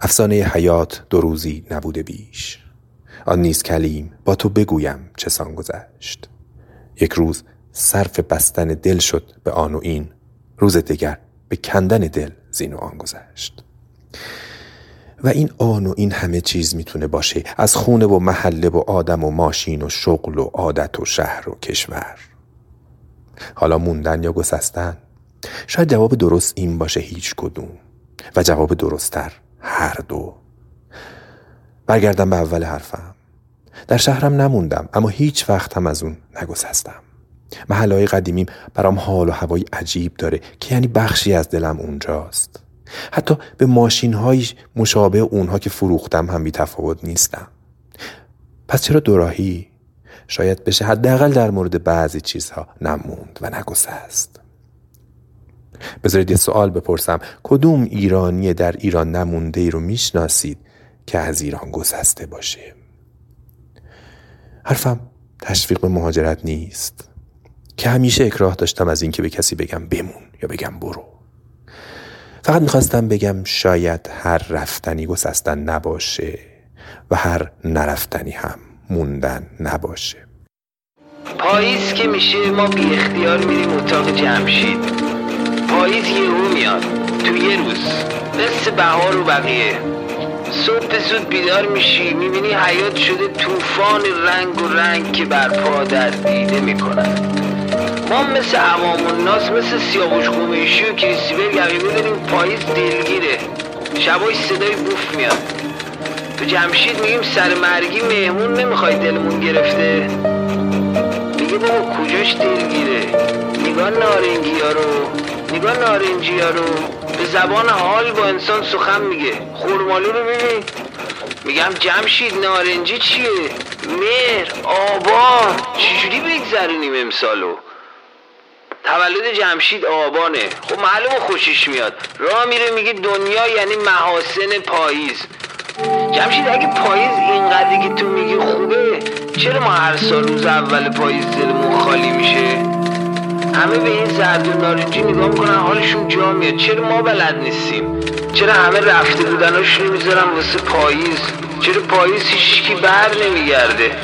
افسانه حیات دو روزی نبوده بیش. آن نیز کلیم با تو بگویم چه سان گذشت. یک روز صرف بستن دل شد به آن و این. روز دیگر به کندن دل زین و آن گذشت. و این آن و این همه چیز می‌تونه باشه. از خونه و محله و آدم و ماشین و شغل و عادت و شهر و کشور. حالا موندن یا گسستن؟ شاید جواب درست این باشه هیچ کدوم. و جواب درستتر هر دو. برگردم به اول حرفم. در شهرم نموندم اما هیچ وقت هم از اون نگسستم. محلهای قدیمیم برام حال و هوایی عجیب داره که یعنی بخشی از دلم اونجاست. حتی به ماشین های مشابه اونها که فروختم هم بی تفاوت نیستم. پس چرا دوراهی؟ شاید بشه حداقل در مورد بعضی چیزها نموند و نگسست. بذارید یه سوال بپرسم. کدوم ایرانی در ایران نمونده ای رو می‌شناسید که از ایران گسسته باشه؟ حرفم تشویق به مهاجرت نیست. که همیشه اکراه داشتم از اینکه به کسی بگم بمون یا بگم برو. فقط می‌خواستم بگم شاید هر رفتنی گسستن نباشه و هر نرفتنی هم موندن نباشه. پاییز که میشه ما بی اختیار میریم اتاق جمشید. پاییز یهو میاد. تو یه روز. مثل بهار و بقیه. صبح زود بیدار میشی می‌بینی حیات شده طوفان رنگ و رنگ که برپا در دیده می‌کنن ما مثل عوام الناس مثل سیاوش خومیشی و کریستیبل یقیقه داریم پاییز دلگیره. شبای صدای بوف میاد. تو جمشید میگیم سر مرگی مهمون نمی‌خوای دلمون گرفته. میگه بابا کجاش دلگیره؟ نگاه نارنگی ها رو. نگاه نارنجی ها رو. به زبان حال با انسان سخن میگه. خورمالو رو ببین میگم جمشید نارنجی چیه؟ مهر آبان چجوری بگذرونیم امسالو؟ تولد جمشید آبانه. خب معلومه خوشش میاد. راه میره میگه دنیا یعنی محاسن پاییز. جمشید اگه پاییز اینقدری که تو میگی خوبه چرا ما هر سال روز اول پاییز دلمون خالی میشه؟ همه به این زرد و نارنجی نگاه می‌کنن حالشون جا میاد. چرا ما بلد نیستیم؟ چرا همه رفته بودناشون می‌ذارن واسه پاییز؟ چرا پاییز هیچکی بر نمیگرده؟